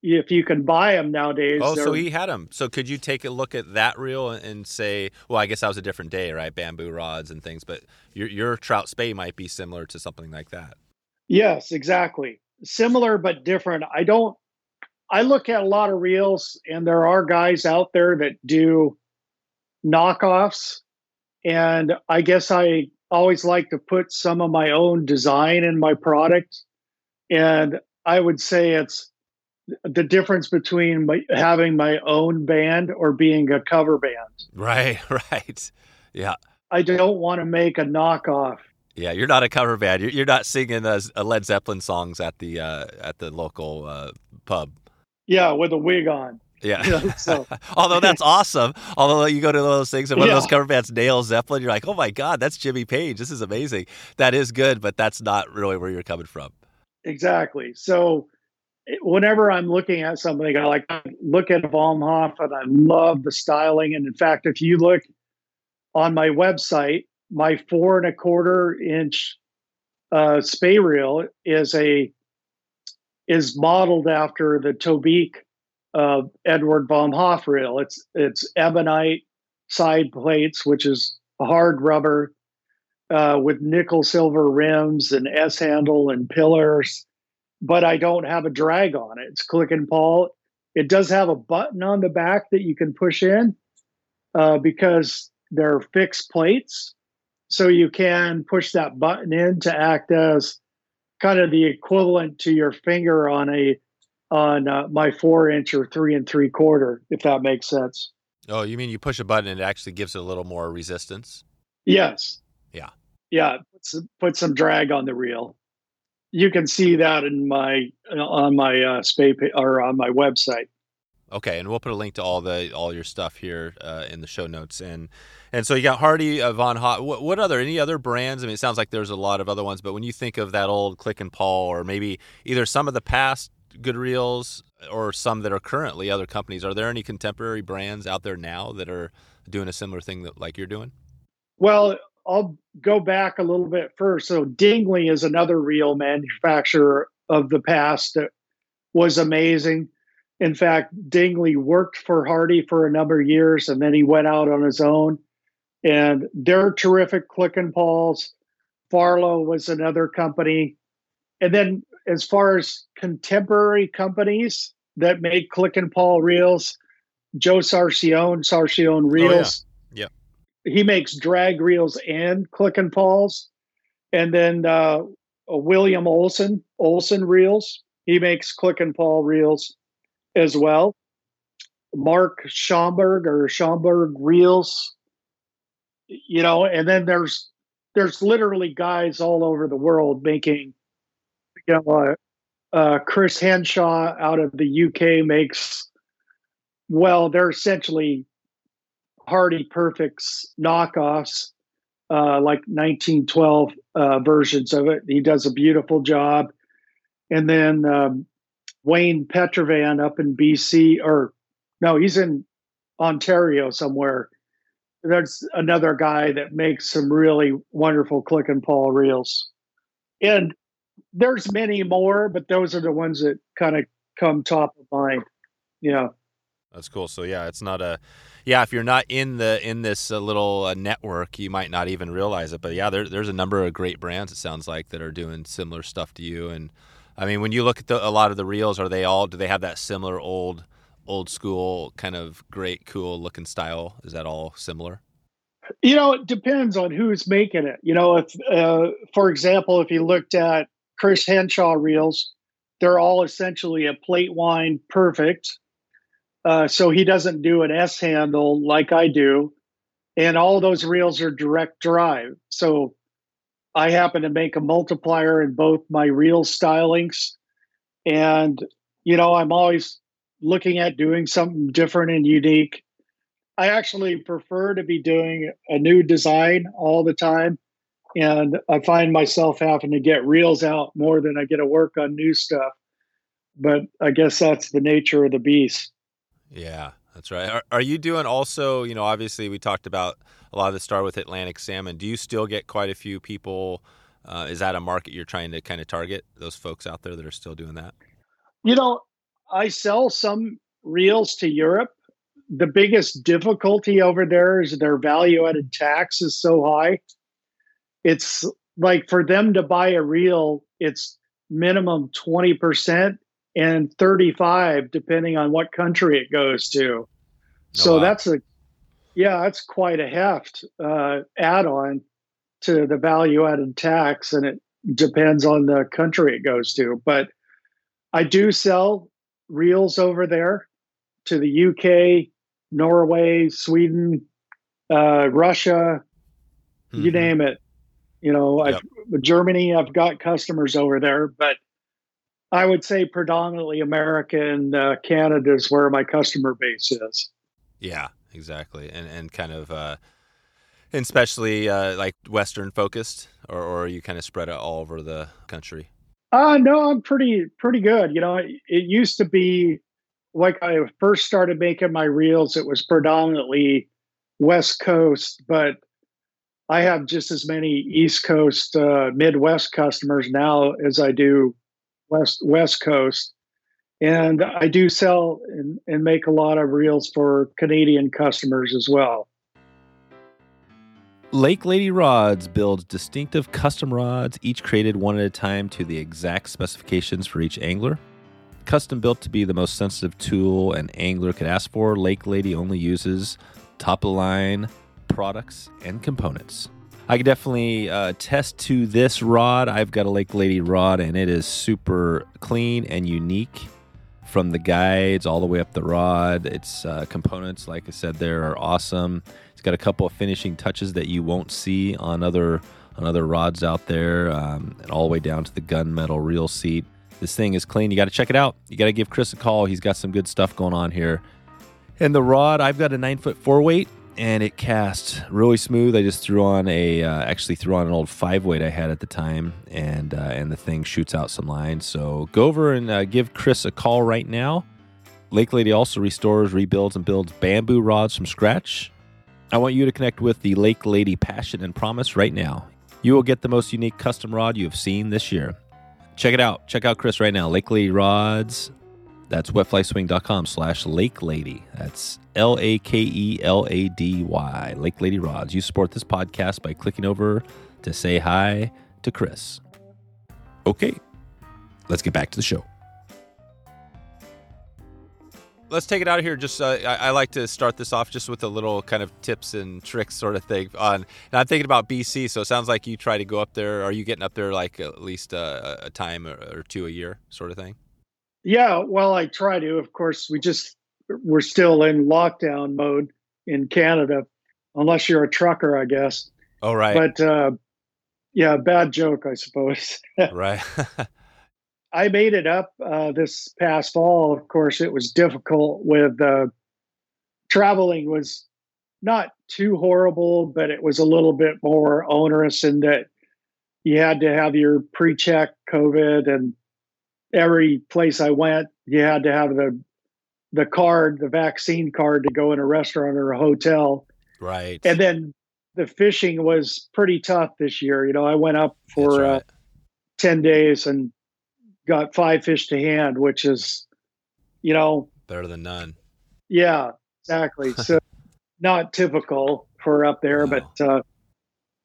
If you can buy them nowadays. Oh, so he had them. So could you take a look at that reel and say, well, I guess that was a different day, right? Bamboo rods and things, but your your trout spey might be similar to something like that. Yes, exactly. Similar but different. I don't. I look at a lot of reels, and there are guys out there that do knockoffs, and I guess I always like to put some of my own design in my product. And I would say it's the difference between my, having my own band or being a cover band. Right, right. Yeah. I don't want to make a knockoff. Yeah, you're not a cover band. You're, you're not singing uh, Led Zeppelin songs at the uh, at the local uh, pub. Yeah, with a wig on. Yeah. You know, so. Although that's awesome. Although you go to those things and one yeah. of those cover bands nails Zeppelin, you're like, oh my God, that's Jimmy Page. This is amazing. That is good, but that's not really where you're coming from. Exactly. So whenever I'm looking at something, I like look at Vom Hofe and I love the styling. And in fact, if you look on my website, my four and a quarter inch uh, spey reel is a is modeled after the Tobique uh, Edward Vom Hofe reel. It's it's ebonite side plates, which is hard rubber uh, with nickel silver rims and S handle and pillars. But I don't have a drag on it. It's click and pawl. It does have a button on the back that you can push in uh, because they're fixed plates. So you can push that button in to act as kind of the equivalent to your finger on a on uh, my four inch or three and three quarter, if that makes sense. Oh, you mean you push a button and it actually gives it a little more resistance? Yes. Yeah. Yeah. Put some, put some drag on the reel. You can see that in my on my uh, spey or on my website. Okay, and we'll put a link to all the all your stuff here uh, in the show notes. And and so you got Hardy, uh, Vom Hofe. What, what, other any other brands? I mean, it sounds like there's a lot of other ones, but when you think of that old Click and Pawl, or maybe either some of the past good reels or some that are currently other companies. Are there any contemporary brands out there now that are doing a similar thing that like you're doing? Well, I'll go back a little bit first. So Dingley is another reel manufacturer of the past that was amazing. In fact, Dingley worked for Hardy for a number of years and then he went out on his own. And they're terrific click and pawls. Farlow was another company. And then as far as contemporary companies that make click and pawl reels, Joe Saracione, Saracione Reels. Oh, yeah. yeah. He makes drag reels and click and pawls. And then uh, William Olson, Olson Reels. He makes click and pawl reels as well. Mark Schomburg or Schomburg Reels. You know, and then there's there's literally guys all over the world making you know, uh, uh, Chris Henshaw out of the UK makes, well, they're essentially Hardy Perfects knockoffs, uh, like 1912 uh, versions of it. He does a beautiful job. And then um, Wayne Petrovan up in BC, or no, he's in Ontario somewhere. There's another guy that makes some really wonderful click and pawl reels. And there's many more, but those are the ones that kind of come top of mind. Yeah. That's cool. So yeah, it's not a yeah. If you're not in the in this uh, little uh, network, you might not even realize it. But yeah, there, there's a number of great brands. It sounds like that are doing similar stuff to you. And I mean, when you look at the, a lot of the reels, are they all do they have that similar old old school kind of great cool looking style? Is that all similar? You know, it depends on who's making it. You know, if uh, for example, if you looked at Chris Henshaw reels. They're all essentially a plate wind perfect. Uh, so he doesn't do an S handle like I do. And all those reels are direct drive. So I happen to make a multiplier in both my reel stylings. And, you know, I'm always looking at doing something different and unique. I actually prefer to be doing a new design all the time and I find myself having to get reels out more than I get to work on new stuff. But I guess that's the nature of the beast. Yeah, that's right. Are, are you doing also? You know, obviously we talked about a lot of the start with Atlantic salmon. Do you still get quite a few people Uh, is that a market you're trying to kind of target? Those folks out there that are still doing that. You know, I sell some reels to Europe. The biggest difficulty over there is their value added tax is so high. It's like for them to buy a reel, it's minimum 20% and 35 depending on what country it goes to. Oh, so wow. that's a yeah, that's quite a heft uh, add on to the value added tax, and it depends on the country it goes to. But I do sell reels over there to the UK, Norway, Sweden, uh, Russia, mm-hmm. you name it. You know, yep. Germany, I've got customers over there, but I would say predominantly America and uh, Canada is where my customer base is. Yeah, exactly, and and kind of, uh, and especially uh, like Western focused, or, or you kind of spread it all over the country? Uh no, I'm pretty pretty good. You know, it, it used to be like I first started making my reels, it was predominantly West Coast, but I have just as many East Coast, uh, Midwest customers now as I do West West Coast and I do sell and, and make a lot of reels for Canadian customers as well. Lake Lady Rods builds distinctive custom rods, each created one at a time to the exact specifications for each angler. Custom built to be the most sensitive tool an angler could ask for, Lake Lady only uses top of line products and components. I can definitely uh, test to this rod. I've got a Lake Lady rod, and it is super clean and unique from the guides all the way up the rod. Its uh, components, like I said, there are awesome. Got a couple of finishing touches that you won't see on other on other rods out there, um, and all the way down to the gunmetal reel seat. This thing is clean. You got to check it out. You got to give Chris a call. He's got some good stuff going on here. And the rod, I've got a nine foot four weight and it cast really smooth. I just threw on a uh, actually threw on an old five weight I had at the time, and uh, and the thing shoots out some lines. So go over and uh, give Chris a call right now. Lake Lady also restores, rebuilds, and builds bamboo rods from scratch. I want you to connect with the Lake Lady Passion and Promise right now. You will get the most unique custom rod you have seen this year. Check it out. Check out Chris right now. Lake Lady Rods that's wetflyswing.com slash lake lady. That's L A K E L A D Y, Lake Lady Rods. You support this podcast by clicking over to say hi to Chris. Okay, let's get back to the show. Let's take it out of here. Just uh, I, I, like to start this off just with a little kind of tips and tricks sort of thing. On and I'm thinking about BC, so it sounds like you try to go up there. Are you getting up there like at least a, a time or, or two a year, sort of thing? Yeah, well, I try to. Of course, we just we're still in lockdown mode in Canada, unless you're a trucker, I guess. Oh, right. But uh, yeah, bad joke, I suppose. right. I made it up uh, this past fall. Of course, it was difficult with uh, traveling was not too horrible, but it was a little bit more onerous in that you had to have your pre-check COVID and every place I went, you had to have the the card, the vaccine card to go in a restaurant or a hotel. Right. And then the fishing was pretty tough this year. You know, I went up for uh, right. uh, 10 days and got five fish to hand, which is, you know, better than none. Yeah, exactly. so not typical for up there, no. but uh,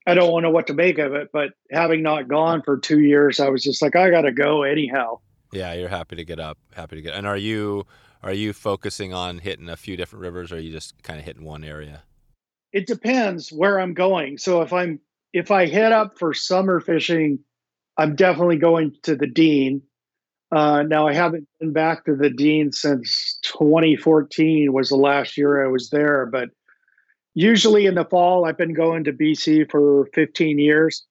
I don't know what to make of it. But having not gone for two years, I was just like, I got to go anyhow. Yeah, you're happy to get up, happy to get. And are you are you focusing on hitting a few different rivers, or are you just kind of hitting one area? It depends where I'm going. So if I'm if I head up for summer fishing, I'm definitely going to the Dean. Uh, now I haven't been back to the Dean since 2014 was the last year I was there, but usually in the fall I've been going to BC for 15 years.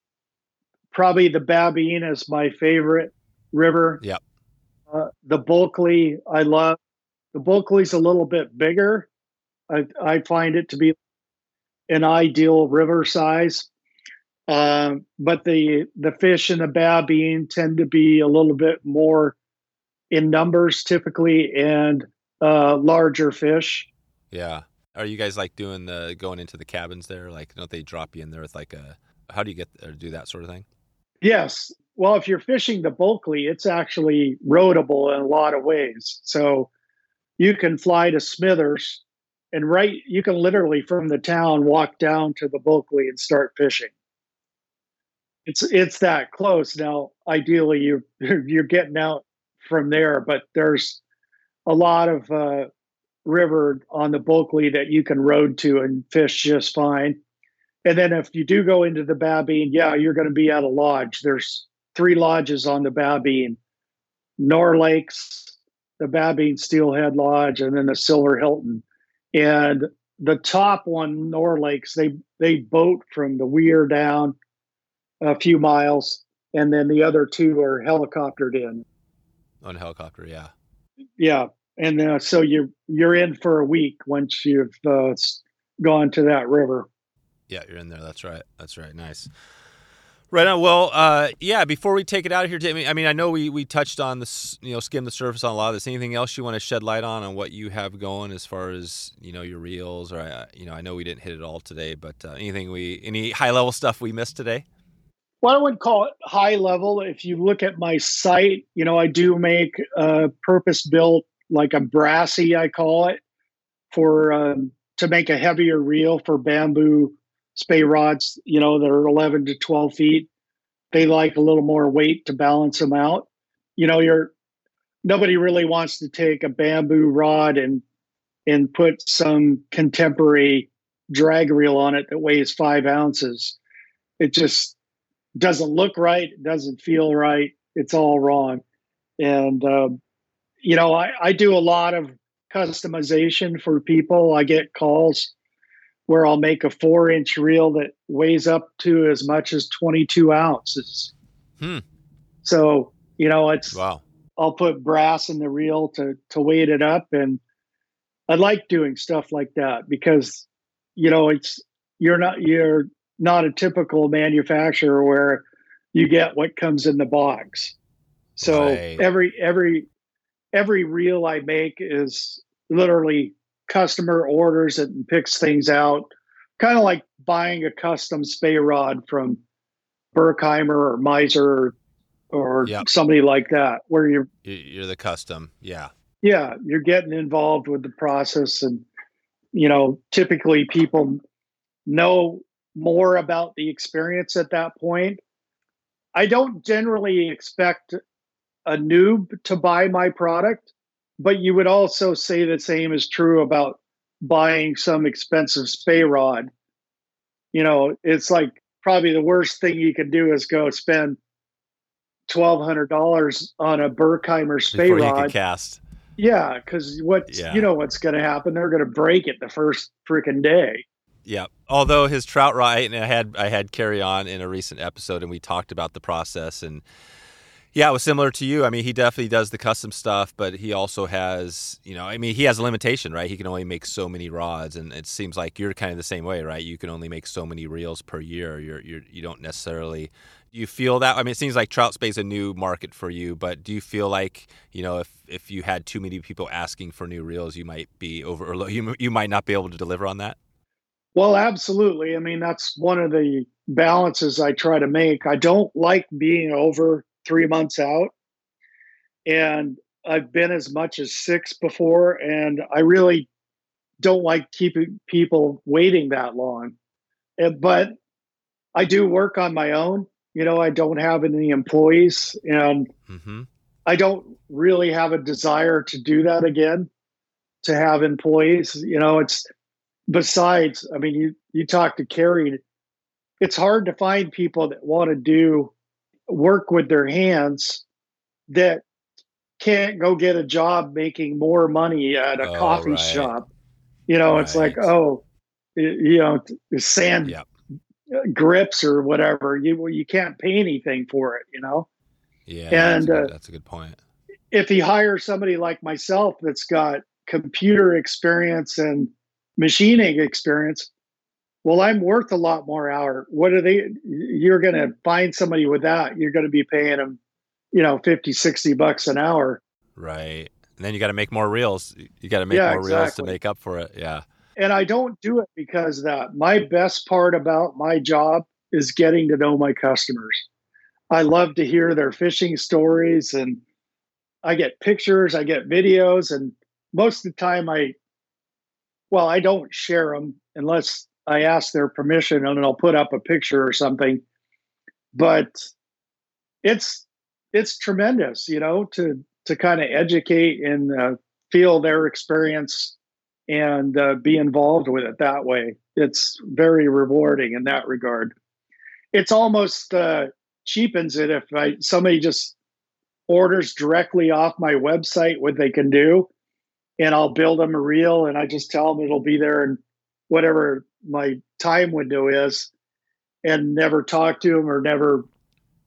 Probably the Babine is my favorite river. Yep. Uh, the Bulkley, I love. The Bulkley's a little bit bigger. I, I find it to be an ideal river size. Um, but the the fish in the Babine tend to be a little bit more in numbers typically and uh, larger fish. Yeah. Are you guys like doing the going into the cabins there? Like, don't they drop you in there with like a? How do you get or do that sort of thing? Yes. Well, if you're fishing the Bulkley, it's actually roadable in a lot of ways. So you can fly to Smithers and right you can literally from the town walk down to the Bulkley and start fishing. It's it's that close. Now, ideally you you're getting out from there, but there's a lot of uh, river on the Bulkley that you can road to and fish just fine. And then if you do go into the Babine, yeah, you're going to be at a lodge. There's three lodges on the Babine, Nor Lakes, the Babine Steelhead Lodge, and then the Silver Hilton. And the top one, Nor Lakes, they they boat from the weir down a few miles, and then the other two are helicoptered in. On helicopter, yeah. Yeah, and uh, so you're you're in for a week once you've uh, gone to that river. Yeah, you're in there. That's right. That's right. Nice. Right on. Well, uh, yeah. Before we take it out of here, Jamie, I mean, I know we we touched on this, you know, skim the surface on a lot of this. Anything else you want to shed light on on what you have going as far as you know your reels, or uh, you know, I know we didn't hit it all today, but uh, anything we any high level stuff we missed today? Well, I wouldn't call it high level. If you look at my site, you know, I do make a purpose built like a brassy, I call it, for um, to make a heavier reel for bamboo spey rods, you know, that are 11 to 12 feet. They like a little more weight to balance them out. You know, you're nobody really wants to take a bamboo rod and and put some contemporary drag reel on it that weighs five ounces. It just doesn't look right, doesn't feel right. It's all wrong. And um, you know, I, I do a lot of customization for people. I get calls where I'll make a four inch reel that weighs up to as much as 22 ounces. Hmm. So, you know, it's, wow. I'll put brass in the reel to, to weight it up. And I like doing stuff like that because, you know, it's, you're not, you're not a typical manufacturer where you get what comes in the box. So right. every, every, every reel I make is literally customer orders it and picks things out, kind of like buying a custom spey rod from Burkheimer or Meiser or yep. somebody like that, where you're you're the custom, yeah, yeah, you're getting involved with the process, and you know, typically people know more about the experience at that point. I don't generally expect a noob to buy my product, but you would also say the same is true about buying some expensive spey rod. You know, it's like probably the worst thing you can do is go spend twelve hundred dollars on a Burkheimer spey Before rod. cast. Yeah, because what yeah. you know what's going to happen? They're going to break it the first freaking day. Yeah. Although his trout rod, and I had I had Kerry on in a recent episode, and we talked about the process and yeah, it was similar to you. I mean, he definitely does the custom stuff, but he also has, you know, I mean, he has a limitation, right? He can only make so many rods, and it seems like you're kind of the same way, right? You can only make so many reels per year. You're, you're you don't necessarily. You feel that? I mean, it seems like trout space a new market for you, but do you feel like, you know, if if you had too many people asking for new reels, you might be over, or you you might not be able to deliver on that? Well, absolutely. I mean, that's one of the balances I try to make. I don't like being over three months out. And I've been as much as six before, and I really don't like keeping people waiting that long. But I do work on my own. You know, I don't have any employees, and mm-hmm. I don't really have a desire to do that again. To have employees, you know, it's besides. I mean, you you talk to Kerry. It's hard to find people that want to do work with their hands that can't go get a job making more money at a oh, coffee right. shop. You know, right. it's like, oh, you know, sand yep. grips or whatever. You you can't pay anything for it. You know. Yeah, and that's, uh, that's a good point. If he hires somebody like myself that's got computer experience and machining experience, well, I'm worth a lot more hour. What are they? You're going to find somebody with that. You're going to be paying them, you know, 50, 60 bucks an hour. Right. And then you got to make more reels. You got to make yeah, more exactly. reels to make up for it. Yeah. And I don't do it because that. My best part about my job is getting to know my customers. I love to hear their fishing stories and I get pictures, I get videos, and most of the time I, well, I don't share them unless I ask their permission and I'll put up a picture or something. But it's it's tremendous, you know, to to kind of educate and uh, feel their experience and uh, be involved with it that way. It's very rewarding in that regard. It's almost uh, cheapens it if I, somebody just orders directly off my website what they can do, and I'll build them a reel, and I just tell them it'll be there in whatever my time window is, and never talk to them or never,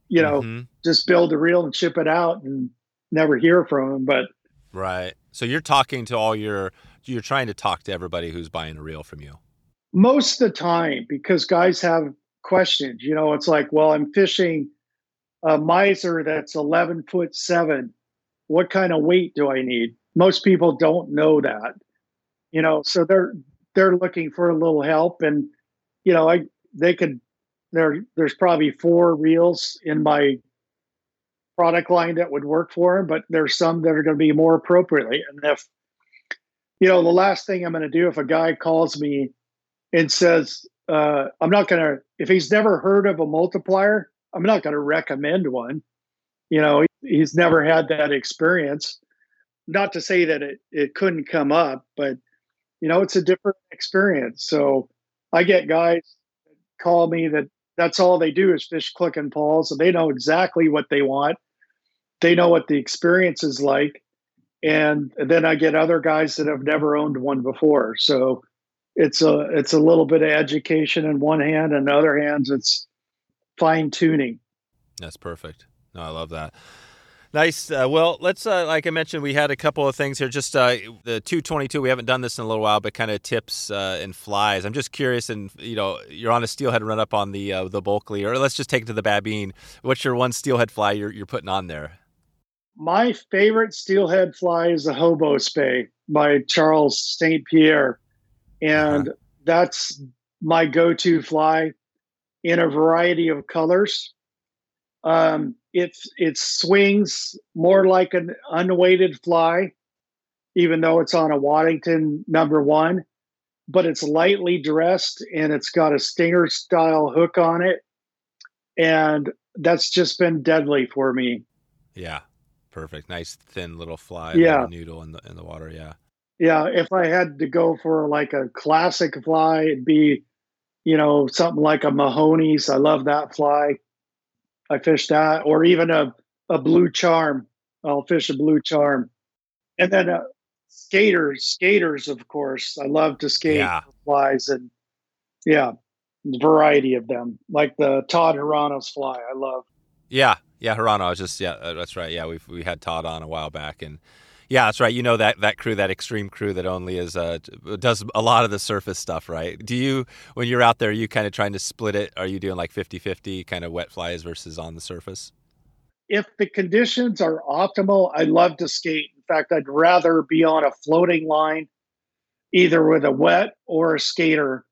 you know, mm-hmm. just build the reel and ship it out and never hear from them. But right, so you're talking to all your you're trying to talk to everybody who's buying a reel from you. Most of the time, because guys have questions. You know, it's like, well, I'm fishing a Meiser that's 11 foot seven. What kind of weight do I need? Most people don't know that. You know, so they're they're looking for a little help, and you know, I they could there. There's probably four reels in my product line that would work for them, but there's some that are going to be more appropriately. And if you know, the last thing I'm going to do if a guy calls me and says, uh, I'm not going to, if he's never heard of a multiplier, I'm not going to recommend one. You know, he's never had that experience. Not to say that it, it couldn't come up, but, you know, it's a different experience. So I get guys call me that that's all they do is fish click and pawls, and they know exactly what they want. They know what the experience is like and then I get other guys that have never owned one before. So it's a it's a little bit of education in one hand, and the other hands it's fine tuning. That's perfect. No, I love that. Nice. Uh, well, let's uh, like I mentioned, we had a couple of things here. Just uh, the 222. We haven't done this in a little while, but kind of tips uh, and flies. I'm just curious, and you know, you're on a steelhead run up on the uh, the Bulkley, or let's just take it to the Babine. What's your one steelhead fly you're you're putting on there? my favorite steelhead fly is the hobo Spey by Charles St. Pierre. And uh-huh. that's my go to fly in a variety of colors. Um, it, it swings more like an unweighted fly, even though it's on a Waddington number one, but it's lightly dressed and it's got a stinger style hook on it. And that's just been deadly for me. Yeah, Perfect. Nice thin little fly. Yeah. Noodle in the in the water. Yeah. Yeah. If I had to go for like a classic fly, it'd be, you know, something like a Mahoney's. I love that fly. I fish that, or even a a blue charm. I'll fish a blue charm, and then uh, skaters. Skaters, of course. I love to skate yeah. flies, and yeah, variety of them, like the Todd Hirano's fly. I love. Yeah, yeah, Hirano. I was just yeah, uh, that's right. Yeah, we we had Todd on a while back, and yeah, that's right. You know that that crew, that extreme crew that only is uh, does a lot of the surface stuff, right? Do you when you're out there, are you kind of trying to split it? Are you doing like 50-50 kind of wet flies versus on the surface? If the conditions are optimal, I love to skate. In fact, I'd rather be on a floating line, either with a wet or a skater.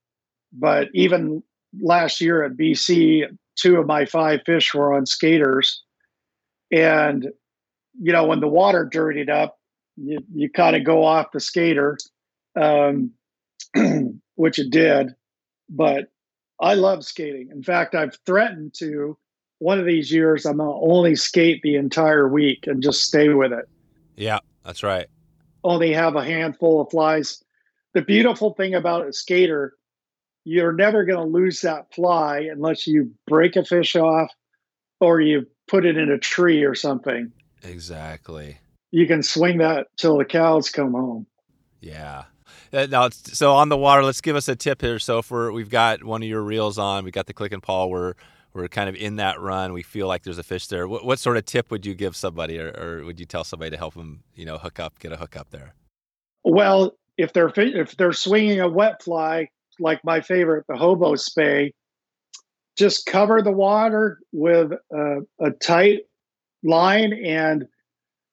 But even last year at BC, two of my five fish were on skaters. And, you know, when the water dirtied up, you, you kind of go off the skater, um, which it did. But I love skating. In fact, I've threatened to one of these years, I'm going to only skate the entire week and just stay with it. Yeah, that's right. Only have a handful of flies. The beautiful thing about a skater you're never going to lose that fly unless you break a fish off or you put it in a tree or something. Exactly. You can swing that till the cows come home. Yeah. Uh, now, so on the water, let's give us a tip here. So if we're, we've got one of your reels on, We've got the click and pawl, we're we're kind of in that run. We feel like there's a fish there. What, what sort of tip would you give somebody, or, or, would you tell somebody to help them, you know, hook up, get a hook up there? Well, if they're if they're swinging a wet fly, like my favorite, the hobo spey, just cover the water with a, a tight line. And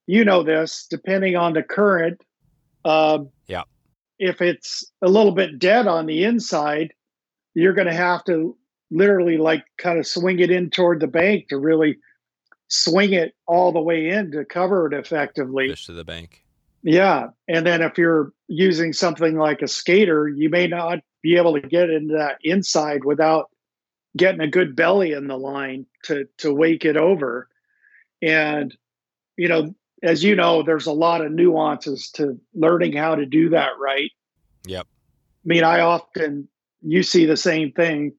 you know this, depending on the current. Uh, yeah. If it's a little bit dead on the inside, you're going to have to literally like kind of swing it in toward the bank to really swing it all the way in to cover it effectively. Fish to the bank. Yeah. And then if you're using something like a skater, you may not be able to get into that inside without getting a good belly in the line to to wake it over. And you know, as you know, there's a lot of nuances to learning how to do that right. Yep. I mean, I often you see the same thing.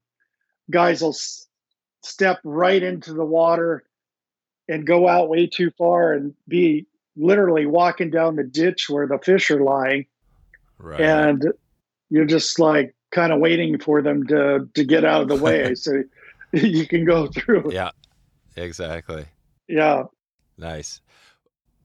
Guys will s- step right into the water and go out way too far and be literally walking down the ditch where the fish are lying Right. and you're just like kind of waiting for them to to get out of the way so you can go through yeah. Exactly. yeah Nice.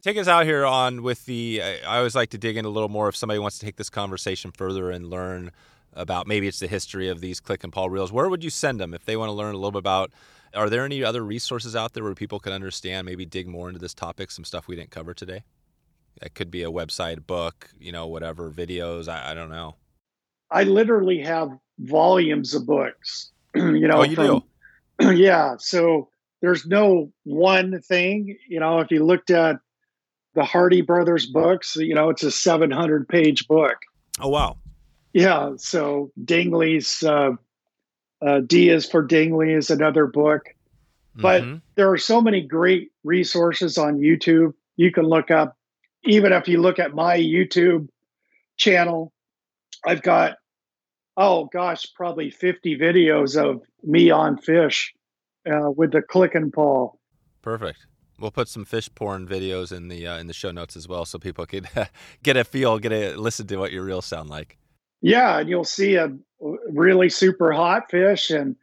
Take us out here on with the. I always like to dig in a little more if somebody wants to take this conversation further and learn about maybe it's the history of these click and pawl reels. Where would you send them if they want to learn a little bit about? Are there any other resources out there where people can understand, maybe dig more into this topic, some stuff we didn't cover today? That could be a website, book, you know, whatever, videos. I, I don't know. i literally have volumes of books you know oh, you from- do. yeah so there's no one thing you know if you looked at the hardy brothers books you know it's a 700 page book Oh, wow. yeah so dingley's uh, uh, d is for dingley is another book But- Mhm. there are so many great resources on YouTube. You can look up, even if you look at my YouTube channel, I've got, oh gosh, probably 50 videos of me on fish uh, with the click and pawl. perfect. We'll put some fish porn videos in the uh, in the show notes as well, so people could get a feel, get a listen to what your reels sound like. Yeah, and you'll see a really super hot fish. And,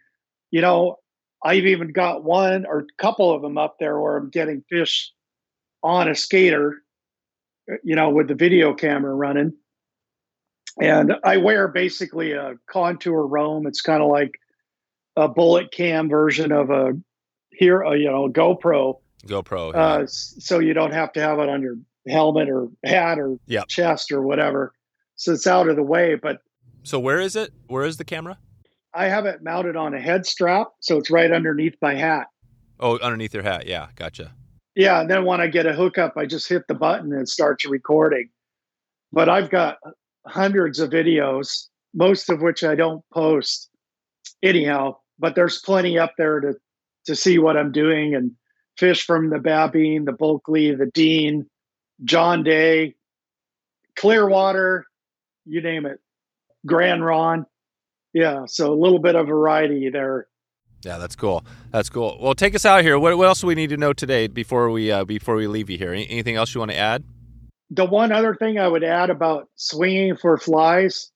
you know, I've even got one or a couple of them up there where I'm getting fish on a skater, you know, with the video camera running. And I wear basically a contour roam. It's kind of like a bullet cam version of a here, a, you know, GoPro. GoPro. Uh, so you don't have to have it on your helmet or hat or Yep. chest or whatever. So it's out of the way. But So where is it? Where is the camera? I have it mounted on a head strap, so it's right underneath my hat. Oh, underneath your hat. Yeah, gotcha. Yeah, and then when I get a hookup, I just hit the button and it starts recording. But I've got hundreds of videos, most of which I don't post anyhow, but there's plenty up there to to see what I'm doing and fish from the Babine, the Bulkley, the Dean, John Day, Clearwater, you name it. Grande Ronde. Yeah, so a little bit of variety there. Yeah, that's cool. That's cool. Well, take us out here. What, what else do we need to know today before we uh, before we leave you here? Any- Anything else you want to add? the one other thing I would add about swinging for flies,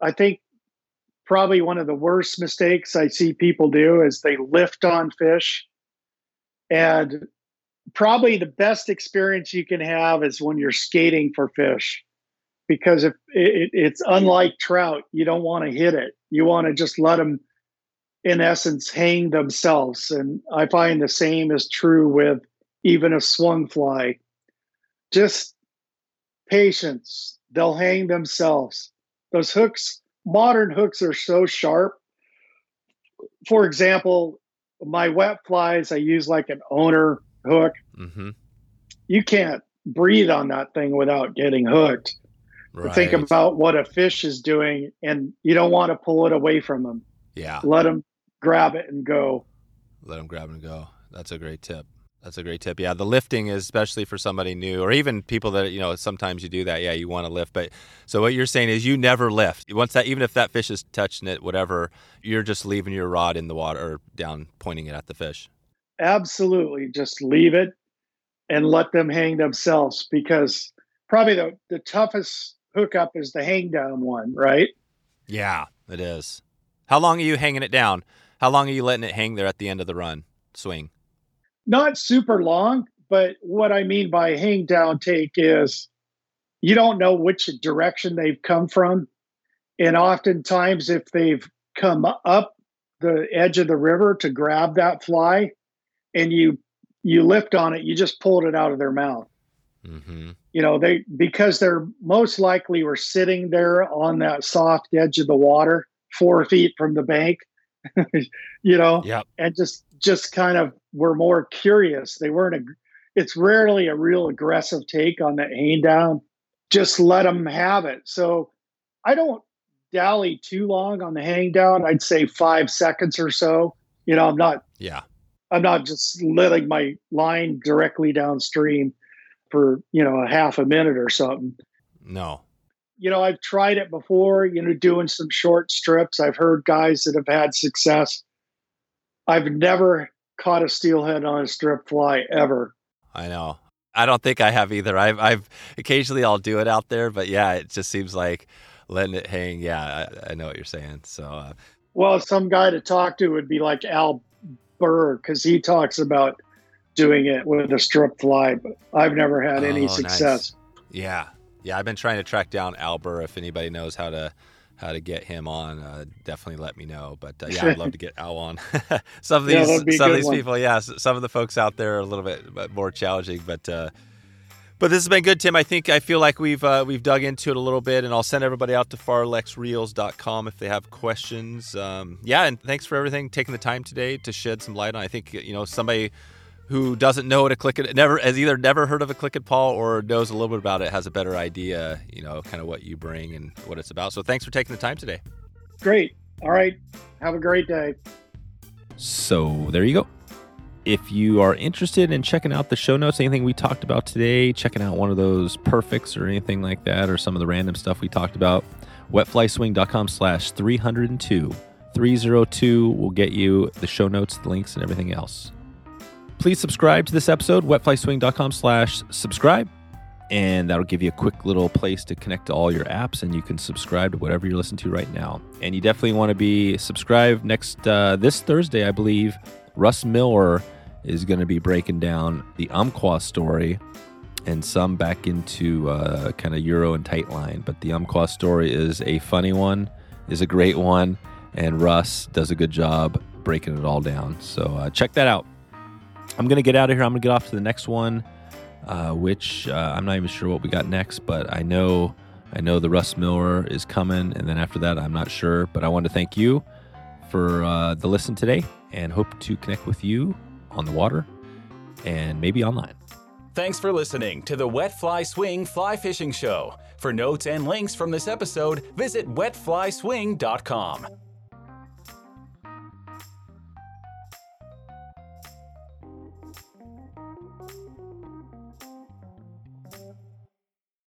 I think probably one of the worst mistakes I see people do is they lift on fish. And probably the best experience you can have is when you're skating for fish. Because if it, it's unlike trout, you don't want to hit it. You want to just let them, in essence, hang themselves. And I find the same is true with even a swung fly. Just patience. They'll hang themselves. Those hooks, modern hooks are so sharp. For example, my wet flies, I use like an owner hook. Mm-hmm. You can't breathe on that thing without getting hooked. Right. Think about what a fish is doing, and you don't want to pull it away from them. Yeah. Let them grab it and go. Let them grab and go. That's a great tip. That's a great tip. Yeah, the lifting is especially for somebody new, or even people that you know. Sometimes you do that. Yeah, you want to lift, but so what you're saying is you never lift. Once that, even if that fish is touching it, whatever, you're just leaving your rod in the water or down, pointing it at the fish. Absolutely. Just leave it and let them hang themselves because probably the, the toughest hookup is the hang down one, right? Yeah, it is. How long are you hanging it down? How long are you letting it hang there at the end of the run swing? Not super long, but what I mean by hang down take is you don't know which direction they've come from. And oftentimes, if they've come up the edge of the river to grab that fly and you you lift on it, you just pulled it out of their mouth. Mm-hmm. you know they because they're most likely were sitting there on that soft edge of the water four feet from the bank you know, Yep. and just just kind of were more curious. They weren't a. It's rarely a real aggressive take on the hang down. Just let them have it. So I don't dally too long on the hang down. I'd say five seconds or so. You know, I'm not Yeah. I'm not just letting my line directly downstream for you know a half a minute or something. No. You know, I've tried it before. You know, doing some short strips. I've heard guys that have had success. I've never caught a steelhead on a strip fly ever. I know. I don't think I have either. I've, I've occasionally I'll do it out there, but yeah, it just seems like letting it hang. Yeah, I, I know what you're saying. So uh, Well, some guy to talk to would be like Al Buhr because he talks about doing it with a strip fly, but I've never had Oh, any nice. success. yeah, yeah, I've been trying to track down Al Buhr. If anybody knows how to how to get him on, uh, definitely let me know. But uh, yeah, I'd love to get Al on. some of these a some of these one. people, yeah, some of the folks out there are a little bit bit more challenging, but. Uh, but this has been good, Tim. I think I feel like we've uh, we've dug into it a little bit, and I'll send everybody out to farlexreels.com if they have questions. Um, yeah, and thanks for everything, taking the time today to shed some light on. I think you know somebody who doesn't know what a click it never has either never heard of a click it pawl or knows a little bit about it has a better idea, you know, kind of what you bring and what it's about. So thanks for taking the time today. Great. All right. Have a great day. So there you go. If you are interested in checking out the show notes, anything we talked about today, checking out one of those perfects or anything like that, or some of the random stuff we talked about, wetflyswing.com slash 302. 302 will get you the show notes, the links, and everything else. Please subscribe to this episode, wetflyswing.com slash subscribe. And that'll give you a quick little place to connect to all your apps, and you can subscribe to whatever you're listening to right now. And you definitely want to be subscribed next uh, this Thursday, I believe. Russ Miller is going to be breaking down the Umpqua story and some back into uh, kind of Euro and tight line. But the Umpqua story is a funny one, is a great one, and Russ does a good job breaking it all down. So uh, check that out. I'm going to get out of here. I'm going to get off to the next one, uh, which uh, I'm not even sure what we got next, but I know I know the Russ Miller is coming, and then after that, I'm not sure. But I want to thank you for uh, the listen today, and hope to connect with you on the water and maybe online. Thanks for listening to the Wet Fly Swing Fly Fishing Show. For notes and links from this episode, visit wetflyswing.com.